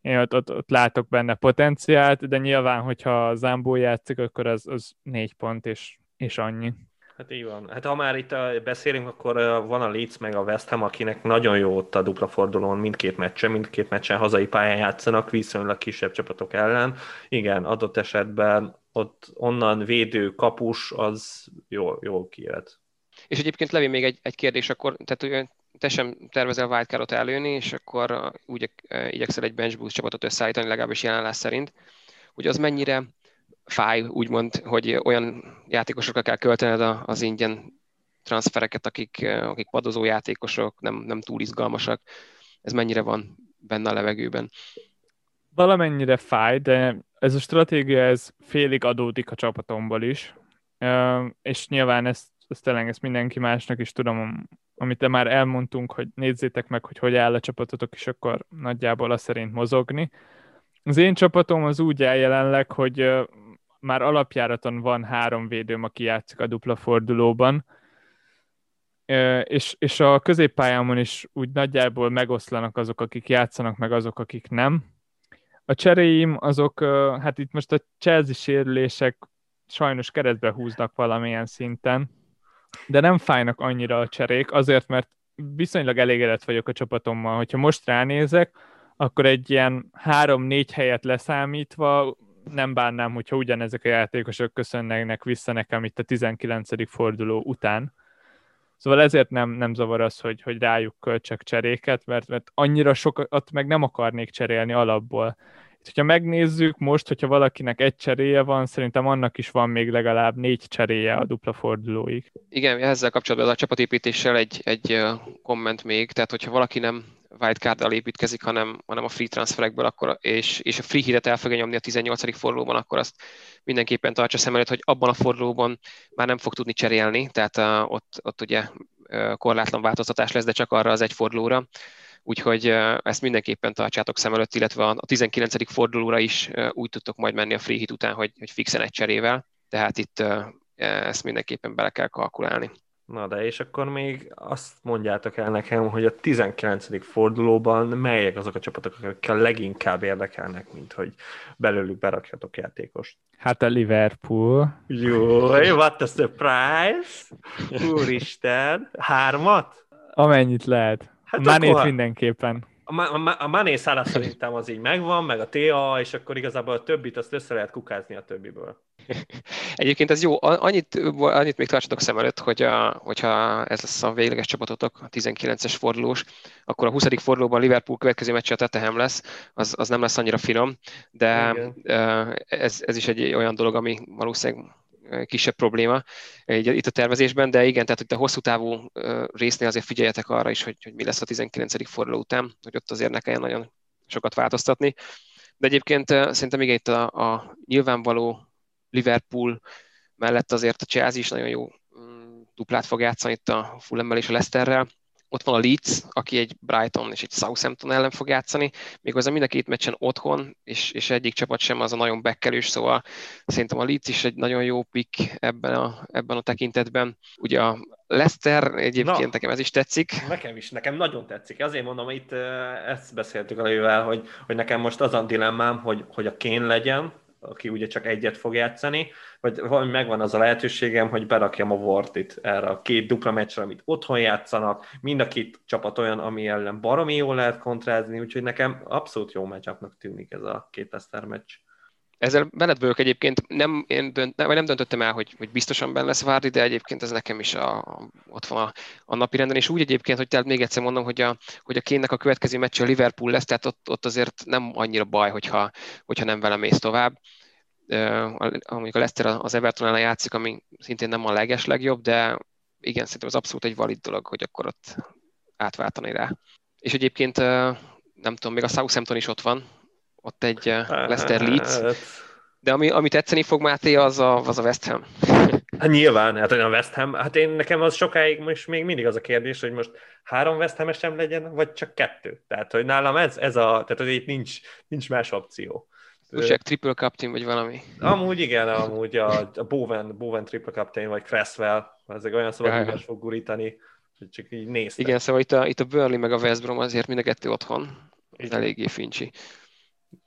Én ott, ott, ott látok benne potenciált, de nyilván, hogyha Zambó játszik, akkor az, az négy pont, és és annyi. Hát így van. Hát ha már itt beszélünk, akkor van a Leeds meg a West Ham, akinek nagyon jó ott a dupla fordulón mindkét meccsen, mindkét meccsen hazai pályán játszanak, viszonylag kisebb csapatok ellen. Igen, adott esetben ott onnan védő kapus az jól, jól kijöhet. És egyébként Levi még egy, egy kérdés, akkor tehát te sem tervezel wildcardot előni, és akkor úgy igyekszel egy bench boost csapatot összeállítani, legalábbis jelenlás szerint, hogy az mennyire fáj, úgymond, hogy olyan játékosokra kell költened az ingyen transfereket, akik, akik padozó játékosok, nem, nem túl izgalmasak. Ez mennyire van benne a levegőben? Valamennyire fáj, de ez a stratégia ez félig adódik a csapatomból is, és nyilván ezt, ezt tényleg ezt mindenki másnak is tudom, amit már elmondtunk, hogy nézzétek meg, hogy hogy áll a csapatotok, és akkor nagyjából azt szerint mozogni. Az én csapatom az úgy áll jelenleg, hogy már alapjáraton van három védőm, aki játszik a dupla fordulóban, és, és a középpályámon is úgy nagyjából megoszlanak azok, akik játszanak, meg azok, akik nem. A cseréim azok, hát itt most a Chelsea sérülések sajnos keresztbe húznak valamilyen szinten, de nem fájnak annyira a cserék, azért, mert viszonylag elégedett vagyok a csapatommal. Hogyha most ránézek, akkor egy ilyen három-négy helyet leszámítva nem bánnám, hogyha ugyanezek a játékosok köszönnek vissza nekem itt a 19. forduló után. Szóval ezért nem, nem zavar az, hogy, hogy rájuk költsek cseréket, mert, mert annyira sokat meg nem akarnék cserélni alapból. Itt, hogyha megnézzük most, hogyha valakinek egy cseréje van, szerintem annak is van még legalább négy cseréje a dupla fordulóig. Igen, ezzel kapcsolatban a csapatépítéssel egy, egy komment még, tehát hogyha valaki nem wildcard építkezik, hanem, hanem a free transferekből, akkor, és, és a free hitet el fogja nyomni a 18. fordulóban, akkor azt mindenképpen tartsa szem előtt, hogy abban a fordulóban már nem fog tudni cserélni, tehát uh, ott, ott ugye uh, korlátlan változtatás lesz, de csak arra az egy fordulóra. Úgyhogy uh, ezt mindenképpen tartsátok szem előtt, illetve a 19. fordulóra is uh, úgy tudtok majd menni a free hit után, hogy, hogy fixen egy cserével, tehát itt uh, ezt mindenképpen bele kell kalkulálni. Na de, és akkor még azt mondjátok el nekem, hogy a 19. fordulóban melyek azok a csapatok, akikkel leginkább érdekelnek, mint hogy belőlük berakjatok játékost? Hát a Liverpool. Jó, what a surprise! Úristen, hármat? Amennyit lehet. Hát Manét akkor... mindenképpen a, Mané Salah szerintem az így megvan, meg a TA, és akkor igazából a többit azt össze lehet kukázni a többiből. Egyébként ez jó. Annyit, annyit még tartsatok szem előtt, hogy a, hogyha ez lesz a végleges csapatotok, a 19-es fordulós, akkor a 20. fordulóban Liverpool következő meccse a Tetehem lesz, az, az nem lesz annyira finom, de ez, ez is egy olyan dolog, ami valószínűleg kisebb probléma itt a tervezésben, de igen, tehát hogy a hosszú távú résznél azért figyeljetek arra is, hogy, hogy mi lesz a 19. forduló után, hogy ott azért ne kelljen nagyon sokat változtatni. De egyébként szerintem igen, itt a, a nyilvánvaló Liverpool mellett azért a Chelsea is nagyon jó mm, duplát fog játszani itt a Fulham és a Leicesterrel, ott van a Leeds, aki egy Brighton és egy Southampton ellen fog játszani, méghozzá mind a két meccsen otthon, és, és egyik csapat sem az a nagyon bekkelős, szóval szerintem a Leeds is egy nagyon jó pick ebben a, ebben a tekintetben. Ugye a Leicester egyébként Na, nekem ez is tetszik. Nekem is, nekem nagyon tetszik. Azért mondom, itt ezt beszéltük a hogy, hogy nekem most az a dilemmám, hogy, hogy a Kén legyen, aki ugye csak egyet fog játszani, vagy valami megvan az a lehetőségem, hogy berakjam a Vortit erre a két dupla meccsre, amit otthon játszanak, mind a két csapat olyan, ami ellen baromi jól lehet kontrázni, úgyhogy nekem abszolút jó matchupnak tűnik ez a két Eszter meccs. Ezzel veled vagyok egyébként, nem, én dönt, nem, nem döntöttem el, hogy, hogy biztosan benne lesz Várdi, de egyébként ez nekem is a, ott van a, a napi renden, és úgy egyébként, hogy tehát még egyszer mondom, hogy a, hogy a kénnek a következő meccs a Liverpool lesz, tehát ott, ott azért nem annyira baj, hogyha, hogyha nem vele mész tovább. Amikor a Leicester az Everton ellen játszik, ami szintén nem a leges legjobb, de igen, szerintem az abszolút egy valid dolog, hogy akkor ott átváltani rá. És egyébként nem tudom, még a Southampton is ott van, ott egy Leicester Leeds, hát- de ami, ami tetszeni fog Máté, az a, az a West Ham. Hát nyilván, hát a West Ham, hát én nekem az sokáig most még mindig az a kérdés, hogy most három West ham sem legyen, vagy csak kettő. Tehát, hogy nálam ez, ez a, tehát hogy itt nincs, nincs más opció. Usek triple captain, vagy valami. Amúgy igen, amúgy a, a Bowen, Bowen triple captain, vagy Cresswell, ezek olyan szabadulás fog gurítani, hogy csak így néztek. Igen, szóval itt a, itt a Burnley meg a West Brom azért mind a kettő otthon. Ez eléggé fincsi.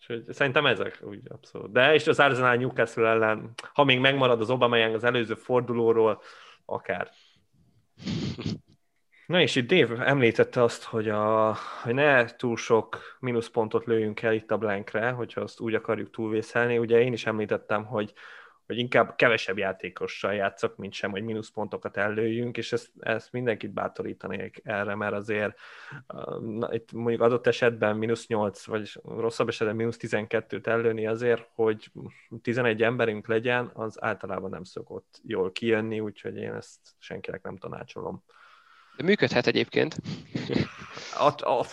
Úgyhogy szerintem ezek úgy abszolút. De és az Arsenal Newcastle ellen, ha még megmarad az Obama az előző fordulóról, akár. Na és itt Dave említette azt, hogy, a, hogy ne túl sok mínuszpontot lőjünk el itt a blankre, hogyha azt úgy akarjuk túlvészelni. Ugye én is említettem, hogy hogy inkább kevesebb játékossal játszok, mint sem, hogy mínuszpontokat ellőjünk, és ezt, ezt mindenkit bátorítanék erre, mert azért na, itt mondjuk adott esetben mínusz 8, vagy rosszabb esetben mínusz 12-t ellőni azért, hogy 11 emberünk legyen, az általában nem szokott jól kijönni, úgyhogy én ezt senkinek nem tanácsolom. De működhet egyébként. A, a,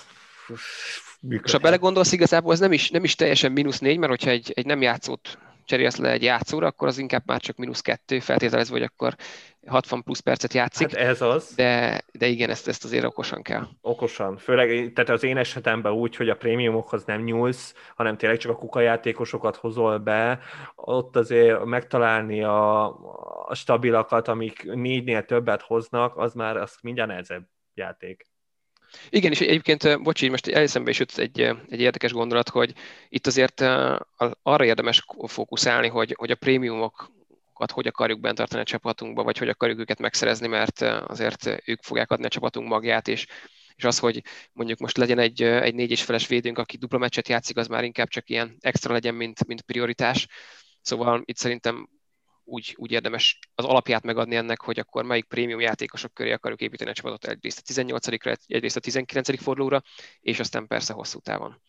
működhet. És ha belegondolsz, igazából ez nem is, nem is teljesen mínusz négy, mert hogyha egy, egy nem játszott cserélsz le egy játszóra, akkor az inkább már csak mínusz kettő, feltételezve, hogy akkor 60 plusz percet játszik. Hát ez az. De, de igen, ezt, ezt azért okosan kell. Okosan. Főleg, tehát az én esetemben úgy, hogy a prémiumokhoz nem nyúlsz, hanem tényleg csak a kukajátékosokat hozol be, ott azért megtalálni a, a stabilakat, amik négynél többet hoznak, az már az mindjárt nehezebb játék. Igen, és egyébként, bocsi, most eszembe is jut egy, egy érdekes gondolat, hogy itt azért arra érdemes fókuszálni, hogy, hogy a prémiumok hogy akarjuk bent tartani a csapatunkba, vagy hogy akarjuk őket megszerezni, mert azért ők fogják adni a csapatunk magját, és, és az, hogy mondjuk most legyen egy, egy négy és feles védőnk, aki dupla meccset játszik, az már inkább csak ilyen extra legyen, mint, mint prioritás. Szóval itt szerintem úgy, úgy érdemes az alapját megadni ennek, hogy akkor melyik prémium játékosok köré akarjuk építeni a csapatot egyrészt a 18-ra, egyrészt a 19. fordulóra, és aztán persze hosszú távon.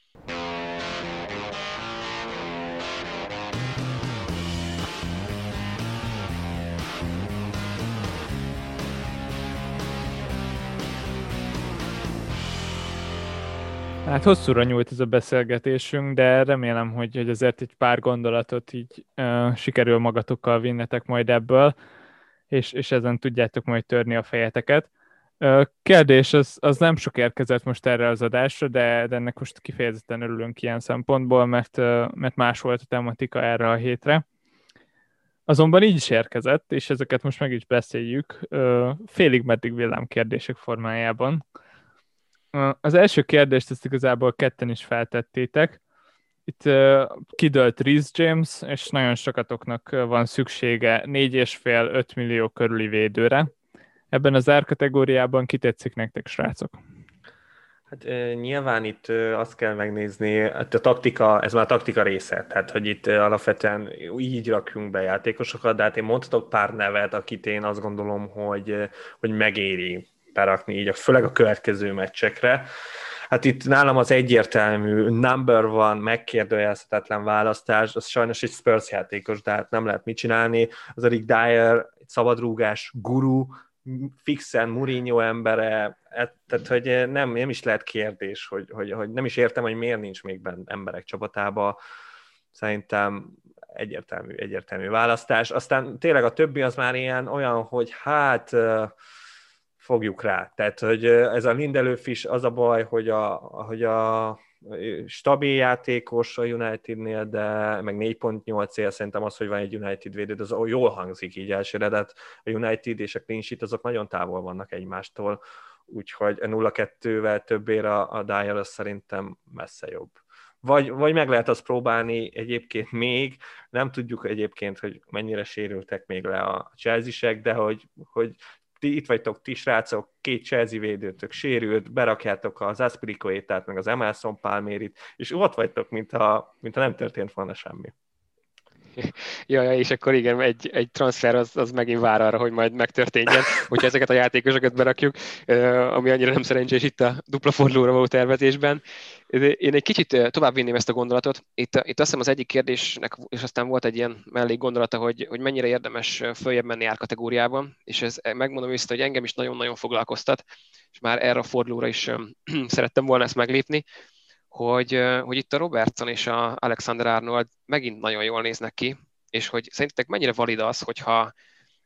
Hát hosszúra nyújt ez a beszélgetésünk, de remélem, hogy, hogy azért egy pár gondolatot így uh, sikerül magatokkal vinnetek majd ebből, és, és ezen tudjátok majd törni a fejeteket. Uh, kérdés, az, az nem sok érkezett most erre az adásra, de, de ennek most kifejezetten örülünk ilyen szempontból, mert, uh, mert más volt a tematika erre a hétre. Azonban így is érkezett, és ezeket most meg is beszéljük, uh, félig meddig villámkérdések formájában. Az első kérdést ezt igazából ketten is feltettétek. Itt uh, kidőlt Reese James, és nagyon sokatoknak van szüksége 4,5-5 millió körüli védőre. Ebben az árkategóriában kitetszik nektek, srácok? Hát nyilván itt azt kell megnézni, hát a taktika, ez már a taktika része, tehát hogy itt alapvetően így rakjunk be játékosokat, de hát én mondhatok pár nevet, akit én azt gondolom, hogy, hogy megéri berakni így, főleg a következő meccsekre. Hát itt nálam az egyértelmű number van, megkérdőjelezhetetlen választás, az sajnos egy Spurs játékos, de hát nem lehet mit csinálni. Az a Rick Dyer, egy szabadrúgás guru, fixen Mourinho embere, e, tehát hogy nem, nem is lehet kérdés, hogy, hogy, hogy nem is értem, hogy miért nincs még benne emberek csapatába. Szerintem egyértelmű, egyértelmű választás. Aztán tényleg a többi az már ilyen olyan, hogy hát fogjuk rá. Tehát, hogy ez a Lindelöf is az a baj, hogy a, hogy a stabil játékos a Unitednél, de meg 4.8 él, szerintem az, hogy van egy United védő, az jól hangzik így elsőre, de hát a United és a clean sheet azok nagyon távol vannak egymástól, úgyhogy a 0-2-vel többére a, a Dyer az szerintem messze jobb. Vagy, vagy meg lehet azt próbálni egyébként még, nem tudjuk egyébként, hogy mennyire sérültek még le a chelsea de hogy, hogy ti itt vagytok, ti srácok, két Chelsea védőtök sérült, berakjátok az Aspiricoétát, meg az Emerson Palmérit, és ott vagytok, mintha, mintha nem történt volna semmi. Ja, ja, és akkor igen, egy, egy transfer az, az megint vár arra, hogy majd megtörténjen, hogyha ezeket a játékosokat berakjuk, ami annyira nem szerencsés itt a dupla fordulóra való tervezésben. Én egy kicsit tovább vinném ezt a gondolatot. Itt, itt azt hiszem az egyik kérdésnek, és aztán volt egy ilyen mellék gondolata, hogy, hogy mennyire érdemes följebb menni árkategóriában, és ez megmondom vissza, hogy engem is nagyon-nagyon foglalkoztat, és már erre a fordulóra is szerettem volna ezt meglépni, hogy, hogy itt a Robertson és a Alexander Arnold megint nagyon jól néznek ki, és hogy szerintetek mennyire valid az, hogyha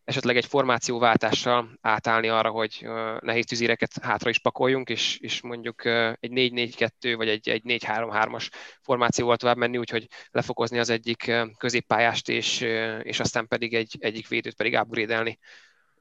esetleg egy formációváltással átállni arra, hogy nehéz tüzéreket hátra is pakoljunk, és, és mondjuk egy 4-4-2 vagy egy, egy 4-3-3-as formációval tovább menni, úgyhogy lefokozni az egyik középpályást, és, és aztán pedig egy, egyik védőt pedig upgrade-elni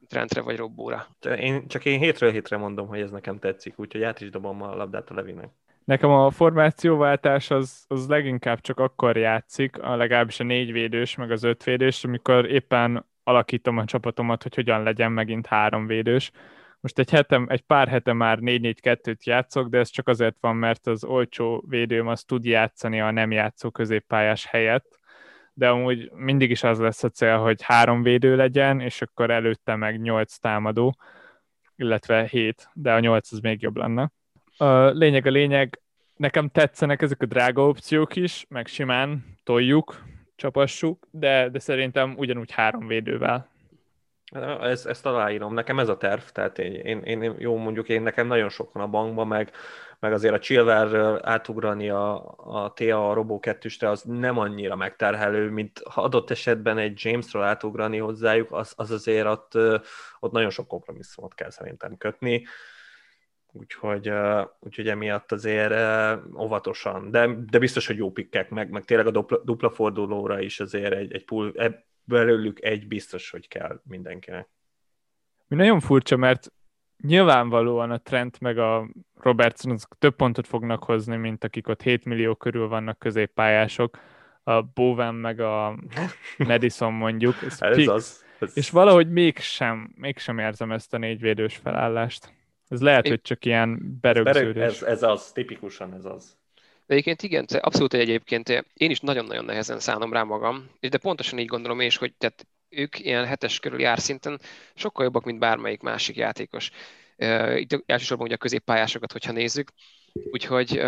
Trentre vagy Robbóra. Én, csak én hétről hétre mondom, hogy ez nekem tetszik, úgyhogy át is dobom a labdát a Levinek. Nekem a formációváltás az, az leginkább csak akkor játszik, a legalábbis a négy védős, meg az öt védős, amikor éppen alakítom a csapatomat, hogy hogyan legyen megint három védős. Most egy, hetem, egy pár hete már 4-4-2-t játszok, de ez csak azért van, mert az olcsó védőm az tud játszani a nem játszó középpályás helyett, de amúgy mindig is az lesz a cél, hogy három védő legyen, és akkor előtte meg nyolc támadó, illetve hét, de a nyolc az még jobb lenne. Lényeg a lényeg, nekem tetszenek ezek a drága opciók is, meg simán toljuk, csapassuk, de, de szerintem ugyanúgy három védővel. Ez, ezt aláírom, nekem ez a terv, tehát én, én, én jó mondjuk, én nekem nagyon sok van a bankban, meg, meg azért a Chilverről átugrani a, a TA a Robo 2 az nem annyira megterhelő, mint ha adott esetben egy Jamesről átugrani hozzájuk, az, az azért ott, ott nagyon sok kompromisszumot kell szerintem kötni úgyhogy, úgyhogy emiatt azért óvatosan, de, de biztos, hogy jó pikkek, meg, meg tényleg a dupla, dupla fordulóra is azért egy, egy pool, belőlük egy biztos, hogy kell mindenkinek. Mi nagyon furcsa, mert nyilvánvalóan a Trent meg a Robertson azok több pontot fognak hozni, mint akik ott 7 millió körül vannak középpályások. a Bowen meg a Madison mondjuk. Ez, ez az. Ez... És valahogy mégsem, mégsem érzem ezt a négyvédős felállást. Ez lehet, Én... hogy csak ilyen berögződés. Ez, ez az, tipikusan ez az. De egyébként igen, abszolút egyébként én is nagyon-nagyon nehezen szánom rá magam, de pontosan így gondolom én is, hogy tehát ők ilyen hetes körül jár szinten sokkal jobbak, mint bármelyik másik játékos. Itt elsősorban ugye a középpályásokat, hogyha nézzük. Úgyhogy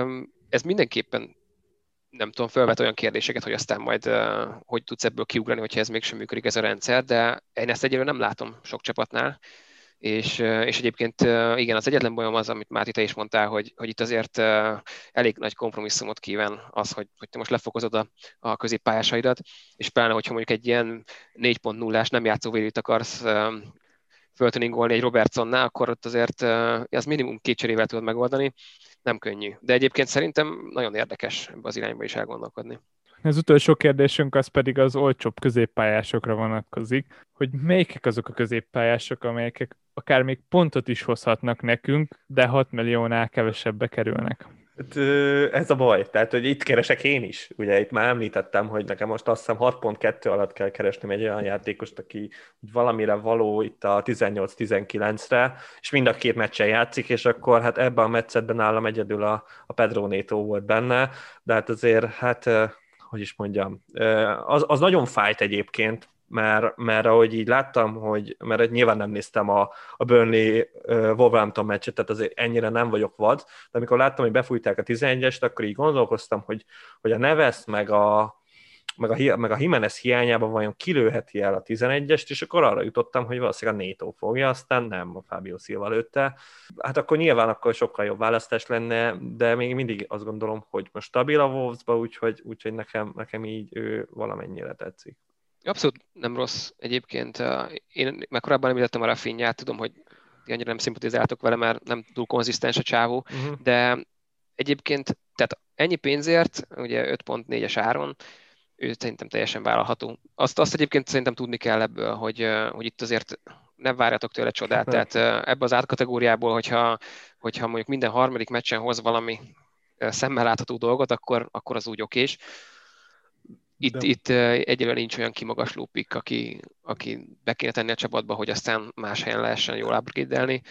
ez mindenképpen nem tudom, felvet olyan kérdéseket, hogy aztán majd hogy tudsz ebből kiugrani, hogyha ez mégsem működik ez a rendszer, de én ezt egyelőre nem látom sok csapatnál, és, és egyébként igen, az egyetlen bajom az, amit Máté te is mondtál, hogy, hogy itt azért elég nagy kompromisszumot kíván az, hogy, hogy te most lefokozod a, a középpályásaidat, és pláne, hogyha mondjuk egy ilyen 4.0-ás nem játszó védőt akarsz föltöningolni egy Robertsonnál, akkor ott azért az minimum két cserével tudod megoldani, nem könnyű. De egyébként szerintem nagyon érdekes ebbe az irányba is elgondolkodni. Az utolsó kérdésünk az pedig az olcsóbb középpályásokra vonatkozik, hogy melyikek azok a középpályások, amelyek akár még pontot is hozhatnak nekünk, de 6 milliónál kevesebbe kerülnek. Hát, ez a baj, tehát hogy itt keresek én is. Ugye itt már említettem, hogy nekem most azt hiszem 6.2 alatt kell keresni egy olyan játékost, aki valamire való itt a 18-19-re, és mind a két meccsen játszik, és akkor hát ebben a meccetben nálam egyedül a, a Pedro Neto volt benne, de hát azért, hát hogy is mondjam, az, az nagyon fájt egyébként, mert, mert ahogy így láttam, hogy, mert nyilván nem néztem a, a Burnley Wolverhampton meccset, tehát azért ennyire nem vagyok vad, de amikor láttam, hogy befújták a 11-est, akkor így gondolkoztam, hogy, hogy a Neves meg a, meg a, meg a Jimenez hiányában vajon kilőheti el a 11-est, és akkor arra jutottam, hogy valószínűleg a Néto fogja, aztán nem a Fábio Silva lőtte. Hát akkor nyilván akkor sokkal jobb választás lenne, de még mindig azt gondolom, hogy most stabil a Wolvesba, úgyhogy, úgyhogy nekem, nekem így ő valamennyire tetszik. Abszolút nem rossz egyébként. Én meg korábban említettem a Rafinhát, tudom, hogy annyira nem szimpatizáltok vele, mert nem túl konzisztens a csávó, uh-huh. de egyébként, tehát ennyi pénzért, ugye 5.4-es áron, ő szerintem teljesen vállalható. Azt, azt egyébként szerintem tudni kell ebből, hogy, hogy itt azért ne várjatok tőle csodát. Tehát ebbe az átkategóriából, hogyha, hogyha mondjuk minden harmadik meccsen hoz valami szemmel látható dolgot, akkor, akkor az úgy okés. Itt, De... itt egyelőre nincs olyan kimagasló pikk, aki, aki be kéne tenni a csapatba, hogy aztán más helyen lehessen jól upgrade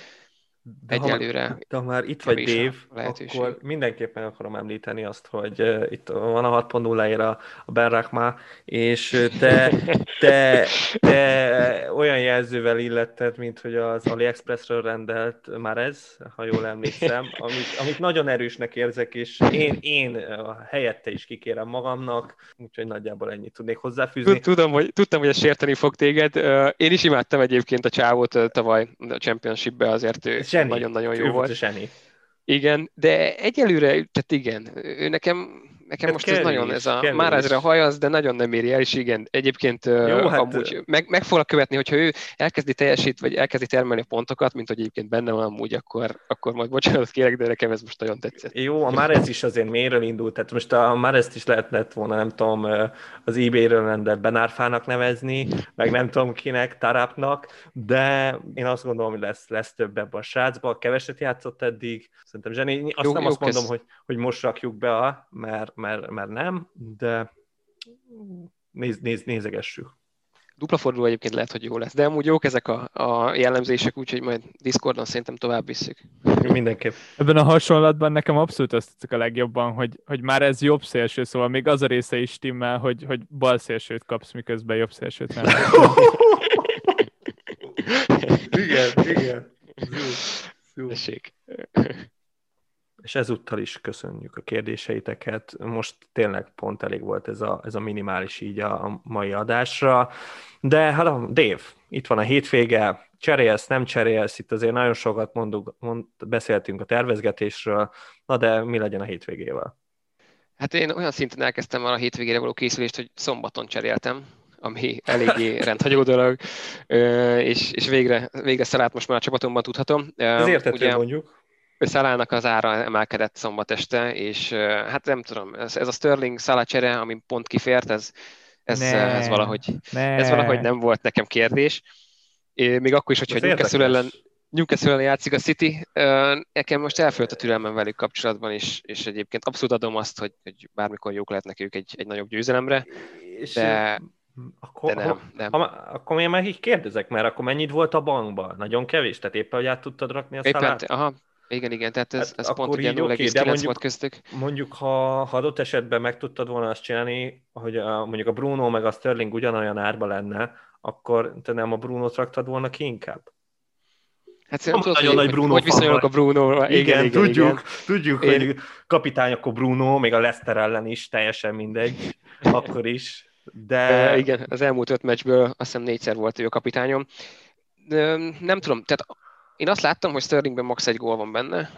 de Egyelőre. Ha, de ha már itt vagy Dave, akkor mindenképpen akarom említeni azt, hogy uh, itt van a 6.0-ér a, a Berrakma, és te, te, te olyan jelzővel illetted, mint hogy az AliExpressről rendelt már ez, ha jól emlékszem, amit, amit nagyon erősnek érzek, és én, én helyette is kikérem magamnak, úgyhogy nagyjából ennyit tudnék hozzáfűzni. Tudom, hogy, tudtam, hogy ez sérteni fog téged. Én is imádtam egyébként a csávót tavaly a Championship-be, azért ő nagyon-nagyon jó volt. Zseni. Igen, de egyelőre, tehát igen, ő nekem nekem hát most kevés, ez nagyon, ez a, már ezre hajaz, de nagyon nem éri el, és igen, egyébként Jó, hát, amúgy meg, meg fogla követni, hogyha ő elkezdi teljesít, vagy elkezdi termelni a pontokat, mint hogy egyébként benne van amúgy, akkor, akkor majd bocsánat kérek, de nekem ez most nagyon tetszett. Jó, a Márez is azért mélyről indult, tehát most a Márezt is lehetett volna, nem tudom, az eBay-ről rendelt Benárfának nevezni, meg nem tudom kinek, Tarapnak, de én azt gondolom, hogy lesz, lesz több ebben a srácban, keveset játszott eddig, szerintem zseni, azt jó, nem jó, azt mondom, hogy, hogy most rakjuk be, a, mert mert, mert nem, de néz, néz, nézegessük. Dupla forduló egyébként lehet, hogy jó lesz, de amúgy jók ezek a, a jellemzések, úgyhogy majd Discordon szerintem tovább visszük. Mindenképp. Ebben a hasonlatban nekem abszolút azt tetszik a legjobban, hogy, hogy már ez jobb szélső, szóval még az a része is stimmel, hogy, hogy bal szélsőt kapsz, miközben jobb szélsőt nem. igen, igen. Jó. Jó és ezúttal is köszönjük a kérdéseiteket. Most tényleg pont elég volt ez a, ez a minimális így a mai adásra. De hát Dave, itt van a hétvége, cserélsz, nem cserélsz, itt azért nagyon sokat mondunk, mond, beszéltünk a tervezgetésről, na de mi legyen a hétvégével? Hát én olyan szinten elkezdtem már a hétvégére való készülést, hogy szombaton cseréltem, ami eléggé rendhagyó dolog, és, és végre, végre Szalát most már a csapatomban tudhatom. Ez értető Ugye, mondjuk. Szalának az ára emelkedett szombat este, és hát nem tudom, ez, ez a Sterling Szalá csere, ami pont kifért, ez, ez, ne, ez, valahogy, ne. ez valahogy nem volt nekem kérdés. Még akkor is, hogyha Newcastle ellen, Newcastle játszik a City. Nekem most elfölt a türelmem velük kapcsolatban, és, és egyébként abszolút adom azt, hogy, hogy bármikor jók lehetnek ők egy, egy nagyobb győzelemre, de, akkor, de nem, nem. Ha, akkor én már így kérdezek, mert akkor mennyit volt a bankban? Nagyon kevés? Tehát éppen, hogy át tudtad rakni a éppen, szalát? Aha, igen, igen, tehát ez, hát ez pont ugye 0,9 volt köztük. Mondjuk, ha, ha adott esetben meg tudtad volna azt csinálni, hogy a, mondjuk a Bruno meg a Sterling ugyanolyan árba lenne, akkor te nem a Bruno-t raktad volna ki inkább? Hát nem tudod, nagyon hogy, nagy Bruno hogy viszonyulok a bruno igen, igen, igen, tudjuk, igen. tudjuk Én... hogy kapitány akkor Bruno, még a Leicester ellen is, teljesen mindegy, akkor is. De... Uh, igen, az elmúlt öt meccsből azt hiszem négyszer volt ő a kapitányom. De, nem tudom, tehát én azt láttam, hogy Sterlingben max egy gól van benne,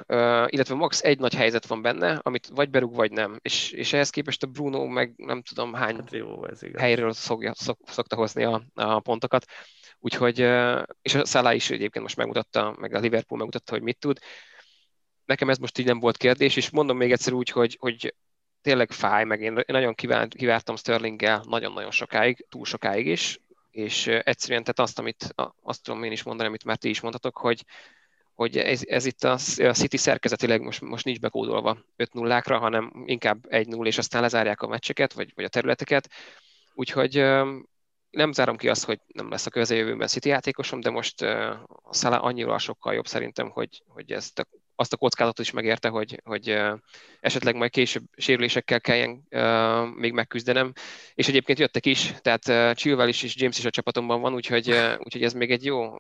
illetve max egy nagy helyzet van benne, amit vagy berúg, vagy nem. És, és ehhez képest a Bruno meg nem tudom hány hát jó, ez igaz. helyről szokja, szok, szokta hozni a, a pontokat. Úgyhogy, és a Salah is egyébként most megmutatta, meg a Liverpool megmutatta, hogy mit tud. Nekem ez most így nem volt kérdés, és mondom még egyszer úgy, hogy, hogy tényleg fáj, meg én, én nagyon kívánt, kivártam Sterlinggel nagyon-nagyon sokáig, túl sokáig is, és egyszerűen tehát azt, amit azt tudom én is mondani, amit már ti is mondhatok, hogy, hogy ez, ez itt a, a City szerkezetileg most, most nincs bekódolva 5 0 hanem inkább 1-0, és aztán lezárják a meccseket, vagy, vagy a területeket. Úgyhogy nem zárom ki azt, hogy nem lesz a közeljövőben City játékosom, de most a Szala annyira sokkal jobb szerintem, hogy, hogy ezt a azt a kockázatot is megérte, hogy, hogy esetleg majd később sérülésekkel kelljen még megküzdenem. És egyébként jöttek is, tehát Chilwell is és James is a csapatomban van, úgyhogy, úgyhogy ez még egy jó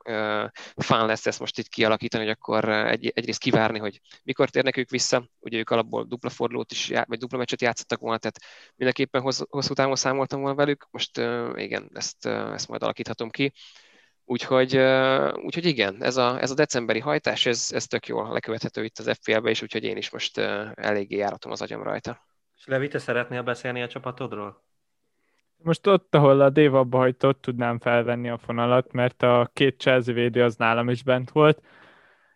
fán lesz ezt most itt kialakítani, hogy akkor egy, egyrészt kivárni, hogy mikor térnek ők vissza. Ugye ők alapból dupla fordulót is, vagy dupla meccset játszottak volna, tehát mindenképpen hosszú távon számoltam volna velük. Most igen, ezt, ezt majd alakíthatom ki. Úgyhogy, úgyhogy igen, ez a, ez a decemberi hajtás, ez, ez tök jól lekövethető itt az FPL-be is, úgyhogy én is most eléggé járatom az agyam rajta. És Levi, te szeretnél beszélni a csapatodról? Most ott, ahol a Dév abba hagyta, ott tudnám felvenni a fonalat, mert a két Chelsea védő az nálam is bent volt,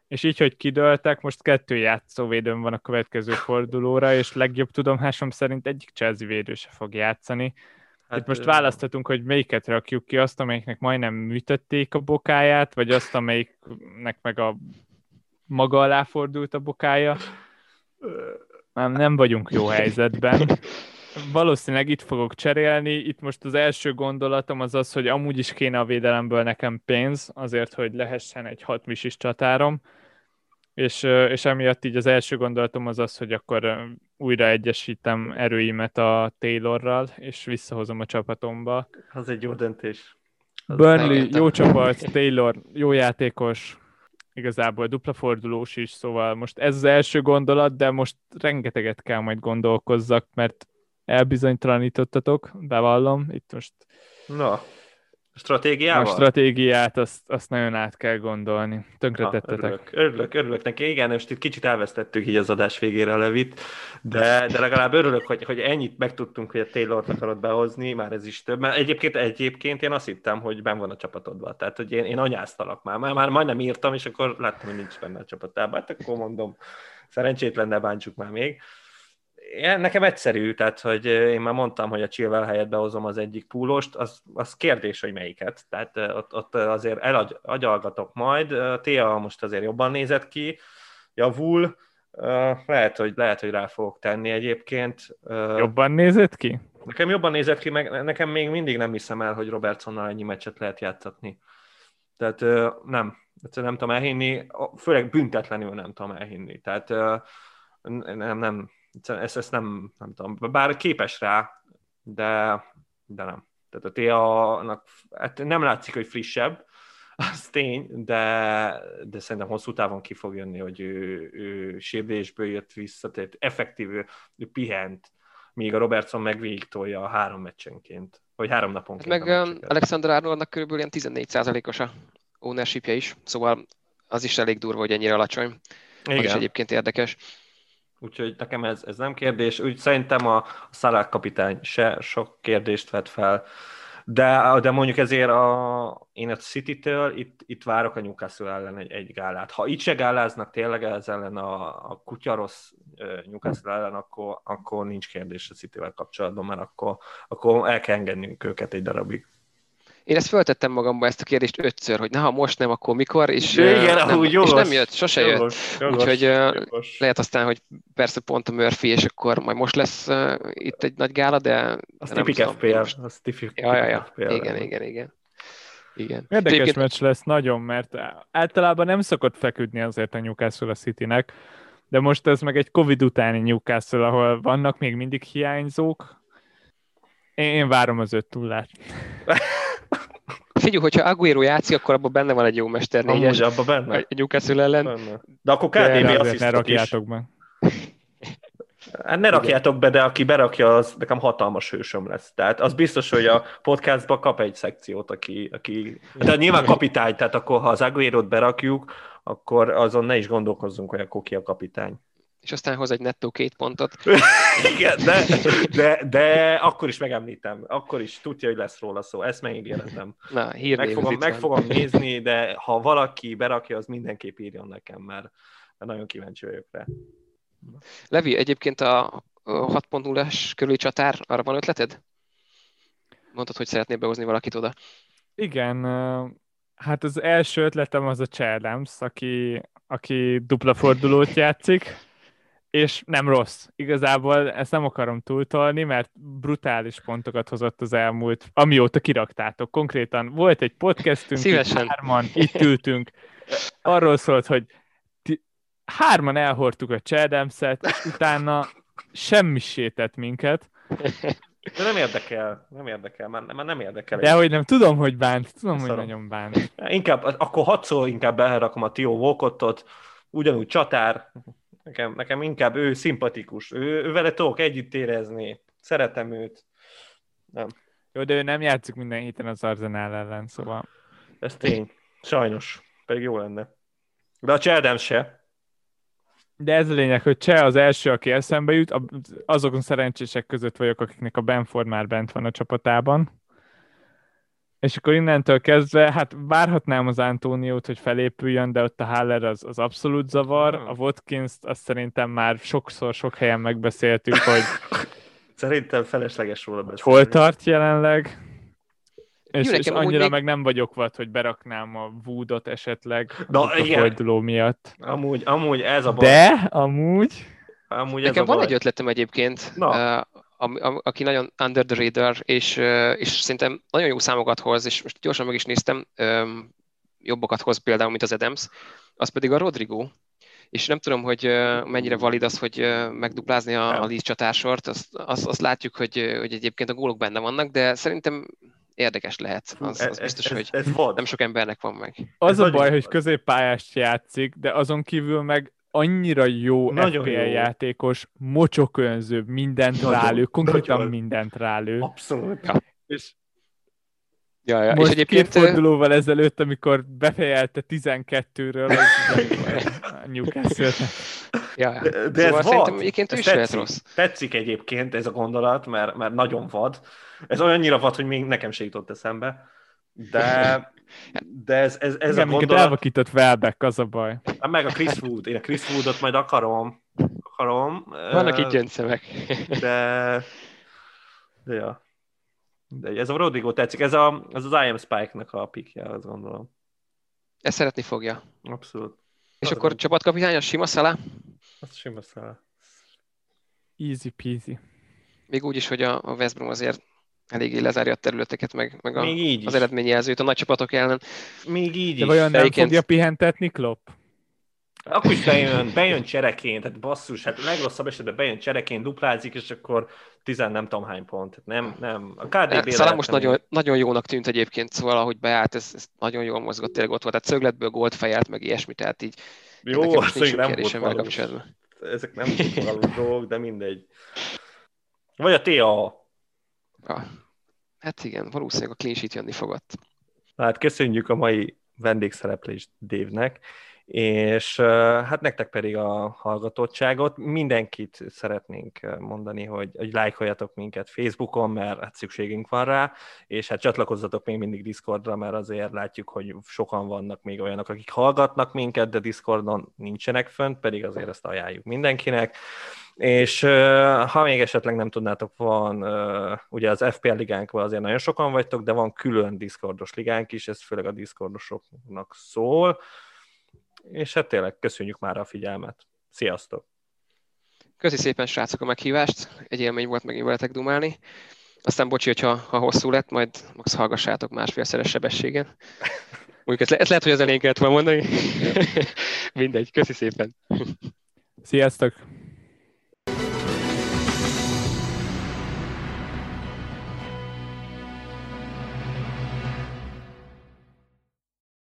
és így, hogy kidőltek, most kettő játszóvédőm van a következő fordulóra, és legjobb tudomásom szerint egyik Chelsea védő se fog játszani, Hát, Itt most választhatunk, hogy melyiket rakjuk ki, azt, amelyiknek majdnem műtötték a bokáját, vagy azt, amelyiknek meg a maga alá fordult a bokája. Nem, nem vagyunk jó helyzetben. Valószínűleg itt fogok cserélni. Itt most az első gondolatom az az, hogy amúgy is kéne a védelemből nekem pénz, azért, hogy lehessen egy hatmisis csatárom és, és emiatt így az első gondolatom az az, hogy akkor újra egyesítem erőimet a Taylorral, és visszahozom a csapatomba. Az egy jó döntés. Az Burnley, jó csapat, Taylor, jó játékos, igazából dupla fordulós is, szóval most ez az első gondolat, de most rengeteget kell majd gondolkozzak, mert elbizonytalanítottatok, bevallom, itt most Na, Stratégiával? A stratégiát azt, azt nagyon át kell gondolni. Tönkretettetek. Örülök, örülök, örülök neki. Igen, most itt kicsit elvesztettük így az adás végére a Levit, de, de legalább örülök, hogy, hogy ennyit megtudtunk, hogy a Taylor-t akarod behozni, már ez is több. Mert egyébként, egyébként én azt hittem, hogy ben van a csapatodban. Tehát, hogy én, én anyáztalak már. már. Már majdnem írtam, és akkor láttam, hogy nincs benne a csapatában. Hát akkor mondom, szerencsétlen ne bántsuk már még nekem egyszerű, tehát hogy én már mondtam, hogy a Chilwell helyett behozom az egyik púlost, az, az kérdés, hogy melyiket. Tehát ott, ott azért elagyalgatok majd. Tia most azért jobban nézett ki, javul, lehet, hogy, lehet, hogy rá fogok tenni egyébként. Jobban nézett ki? Nekem jobban nézett ki, meg nekem még mindig nem hiszem el, hogy Robertsonnal ennyi meccset lehet játszatni. Tehát nem, nem tudom elhinni, főleg büntetlenül nem tudom elhinni. Tehát nem, nem, ezt, ezt nem, nem tudom, bár képes rá, de, de nem. Tehát a TA-nak hát nem látszik, hogy frissebb, az tény, de, de szerintem hosszú távon ki fog jönni, hogy ő, ő sérülésből jött vissza, tehát effektív, ő, ő pihent, míg a Robertson meg végig tolja három meccsenként, vagy három naponként. Hát meg Alexander Arnoldnak körülbelül ilyen 14%-os a ownership is, szóval az is elég durva, hogy ennyire alacsony. Igen. Az is egyébként érdekes. Úgyhogy nekem ez, ez nem kérdés. Úgy szerintem a, a Salah kapitány se sok kérdést vet fel. De, de mondjuk ezért a, én a City-től itt, itt várok a Newcastle ellen egy, egy gálát. Ha itt se gáláznak tényleg ez ellen a, a kutya rossz Newcastle ellen, akkor, akkor nincs kérdés a City-vel kapcsolatban, mert akkor, akkor el kell engednünk őket egy darabig. Én ezt föltettem magamba ezt a kérdést ötször, hogy na, ha most nem, akkor mikor, és, Igen, nem, ahogy és jogos. nem jött, sose jött. Jogos, jogos, Úgyhogy, jogos. Lehet aztán, hogy persze pont a Murphy, és akkor majd most lesz uh, itt egy nagy gála, de Az tipik FPL. Az tipik, Ja, ja, ja. FPL. Igen, igen, igen. igen. Érdekes Egyébként- meccs lesz nagyon, mert általában nem szokott feküdni azért a Newcastle a Citynek, de most ez meg egy Covid utáni Newcastle, ahol vannak még mindig hiányzók. Én, várom az öt túlát. Figyelj, hogyha Aguero játszik, akkor abban benne van egy jó mester Amúgy négyes, abban benne. egy Newcastle ellen. benne. De akkor KDB asszisztot is. rakjátok be. Hát ne rakjátok be, de aki berakja, az nekem hatalmas hősöm lesz. Tehát az biztos, hogy a podcastba kap egy szekciót, aki... aki... De nyilván kapitány, tehát akkor ha az Aguero-t berakjuk, akkor azon ne is gondolkozzunk, hogy akkor ki a kapitány. És aztán hoz egy nettó két pontot. Igen, de, de, de akkor is megemlítem, akkor is tudja, hogy lesz róla szó, ezt megígéretem. Na, Meg fogom, meg fogom nézni, de ha valaki berakja, az mindenképp írjon nekem, mert, mert nagyon kíváncsi vagyok rá. Levi, egyébként a a 6.0-as körüli csatár, arra van ötleted? Mondtad, hogy szeretnél behozni valakit oda. Igen, hát az első ötletem az a Cserlems, aki, aki dupla fordulót játszik, és nem rossz. Igazából ezt nem akarom túltolni, mert brutális pontokat hozott az elmúlt, amióta kiraktátok. Konkrétan volt egy podcastünk, Szívesen. itt hárman, itt ültünk, arról szólt, hogy ti, hárman elhordtuk a Cserlemszet, és utána semmi sétett minket, De nem érdekel, nem érdekel, már, már nem érdekel. de hogy nem tudom, hogy bánt, tudom, hogy Szarom. nagyon bánt. Inkább, akkor hatszor inkább belerakom a Tio Walcottot, ugyanúgy csatár, nekem, nekem inkább ő szimpatikus, ő, ő vele tudok együtt érezni, szeretem őt. Jó, de ő nem játszik minden héten az Arsenal ellen, szóval... Ez tény. Sajnos. Pedig jó lenne. De a Cseldem se. De ez a lényeg, hogy Cseh az első, aki eszembe jut, azokon szerencsések között vagyok, akiknek a Benford már bent van a csapatában. És akkor innentől kezdve, hát várhatnám az Antóniót, hogy felépüljön, de ott a Haller az, az abszolút zavar. A watkins azt szerintem már sokszor, sok helyen megbeszéltük, hogy, Szerintem felesleges róla beszélni. hol tart jelenleg. És, Jó, és annyira még- meg nem vagyok vad, hogy beraknám a Woodot esetleg Na, a igen. forduló miatt. Amúgy, amúgy ez a baj. De amúgy Amúgy ez Nekem a van baj. egy ötletem egyébként, Na. uh, aki nagyon under the radar, és, és szerintem nagyon jó számokat hoz, és most gyorsan meg is néztem, jobbakat hoz például, mint az Adams, az pedig a Rodrigo. És nem tudom, hogy mennyire valid az, hogy megduplázni a, a Leeds csatársort, azt, azt, azt látjuk, hogy, hogy egyébként a gólok benne vannak, de szerintem érdekes lehet. Az, az biztos, ez, hogy ez, ez vad. nem sok embernek van meg. Az Ez a baj, hogy középpályást játszik, de azon kívül meg annyira jó Nagyon FPL jó. játékos, mocsokönző, mindent Nagyon, rálő, konkrétan nagyon. mindent rálő. Abszolút. És Ja, ja. most és egyébként két fordulóval ezelőtt, amikor befejelte 12-ről az Newcastle. ja, ja. De, de Szóval ez szerintem vad. egyébként Ez is lehet tetszik. rossz. Tetszik egyébként ez a gondolat, mert, mert nagyon vad. Ez olyannyira vad, hogy még nekem se jutott eszembe. De, de ez, ez, ez Igen, a gondolat, elvakított Welbeck, az a baj. Hát meg a Chris Wood. Én a Chris Woodot majd akarom. Akarom. Vannak Ö, itt gyöngyszemek. De... De ja. De ez a Rodrigo tetszik. Ez a, ez az IM Spike-nak a pikje, azt gondolom. Ezt szeretni fogja. Abszolút. És Az akkor a- csapatkapitány, a sima Szala? Azt sima száll. Easy peasy. Még úgy is, hogy a, a West Brom azért eléggé lezárja a területeket, meg, meg a, Még így is. az eredményjelzőt a nagy csapatok ellen. Még így De is. vajon nem Egyébként- fogja pihentetni Klopp? Akkor is bejön, bejön csereként, tehát basszus, hát legrosszabb esetben bejön csereként, duplázik, és akkor tizen nem tudom hány pont. Nem, nem. A KDB Szala most nagyon, nagyon jónak tűnt egyébként, szóval ahogy beállt, ez, ez nagyon jól mozgott, tényleg ott volt, tehát szögletből gólt fejelt, meg ilyesmi, tehát így Jó, nincs sok nem volt valós. Ezek nem volt valós dolgok, de mindegy. Vagy a TA. Ja. Hát igen, valószínűleg a clean sheet jönni fogott. Hát köszönjük a mai vendégszereplést Dévnek, és hát nektek pedig a hallgatottságot. Mindenkit szeretnénk mondani, hogy, hogy lájkoljatok minket Facebookon, mert hát szükségünk van rá, és hát csatlakozzatok még mindig Discordra, mert azért látjuk, hogy sokan vannak még olyanok, akik hallgatnak minket, de Discordon nincsenek fönt, pedig azért ezt ajánljuk mindenkinek. És ha még esetleg nem tudnátok, van ugye az FPL ligánkban azért nagyon sokan vagytok, de van külön Discordos ligánk is, ez főleg a Discordosoknak szól. És hát tényleg köszönjük már a figyelmet. Sziasztok! Köszi szépen, srácok, a meghívást. Egy élmény volt megint veletek dumálni. Aztán bocsi, hogyha ha hosszú lett, majd max hallgassátok másfélszeres sebességen. Mondjuk ezt, le, ezt lehet, hogy az elején kellett volna mondani. Mindegy, köszi szépen. Sziasztok!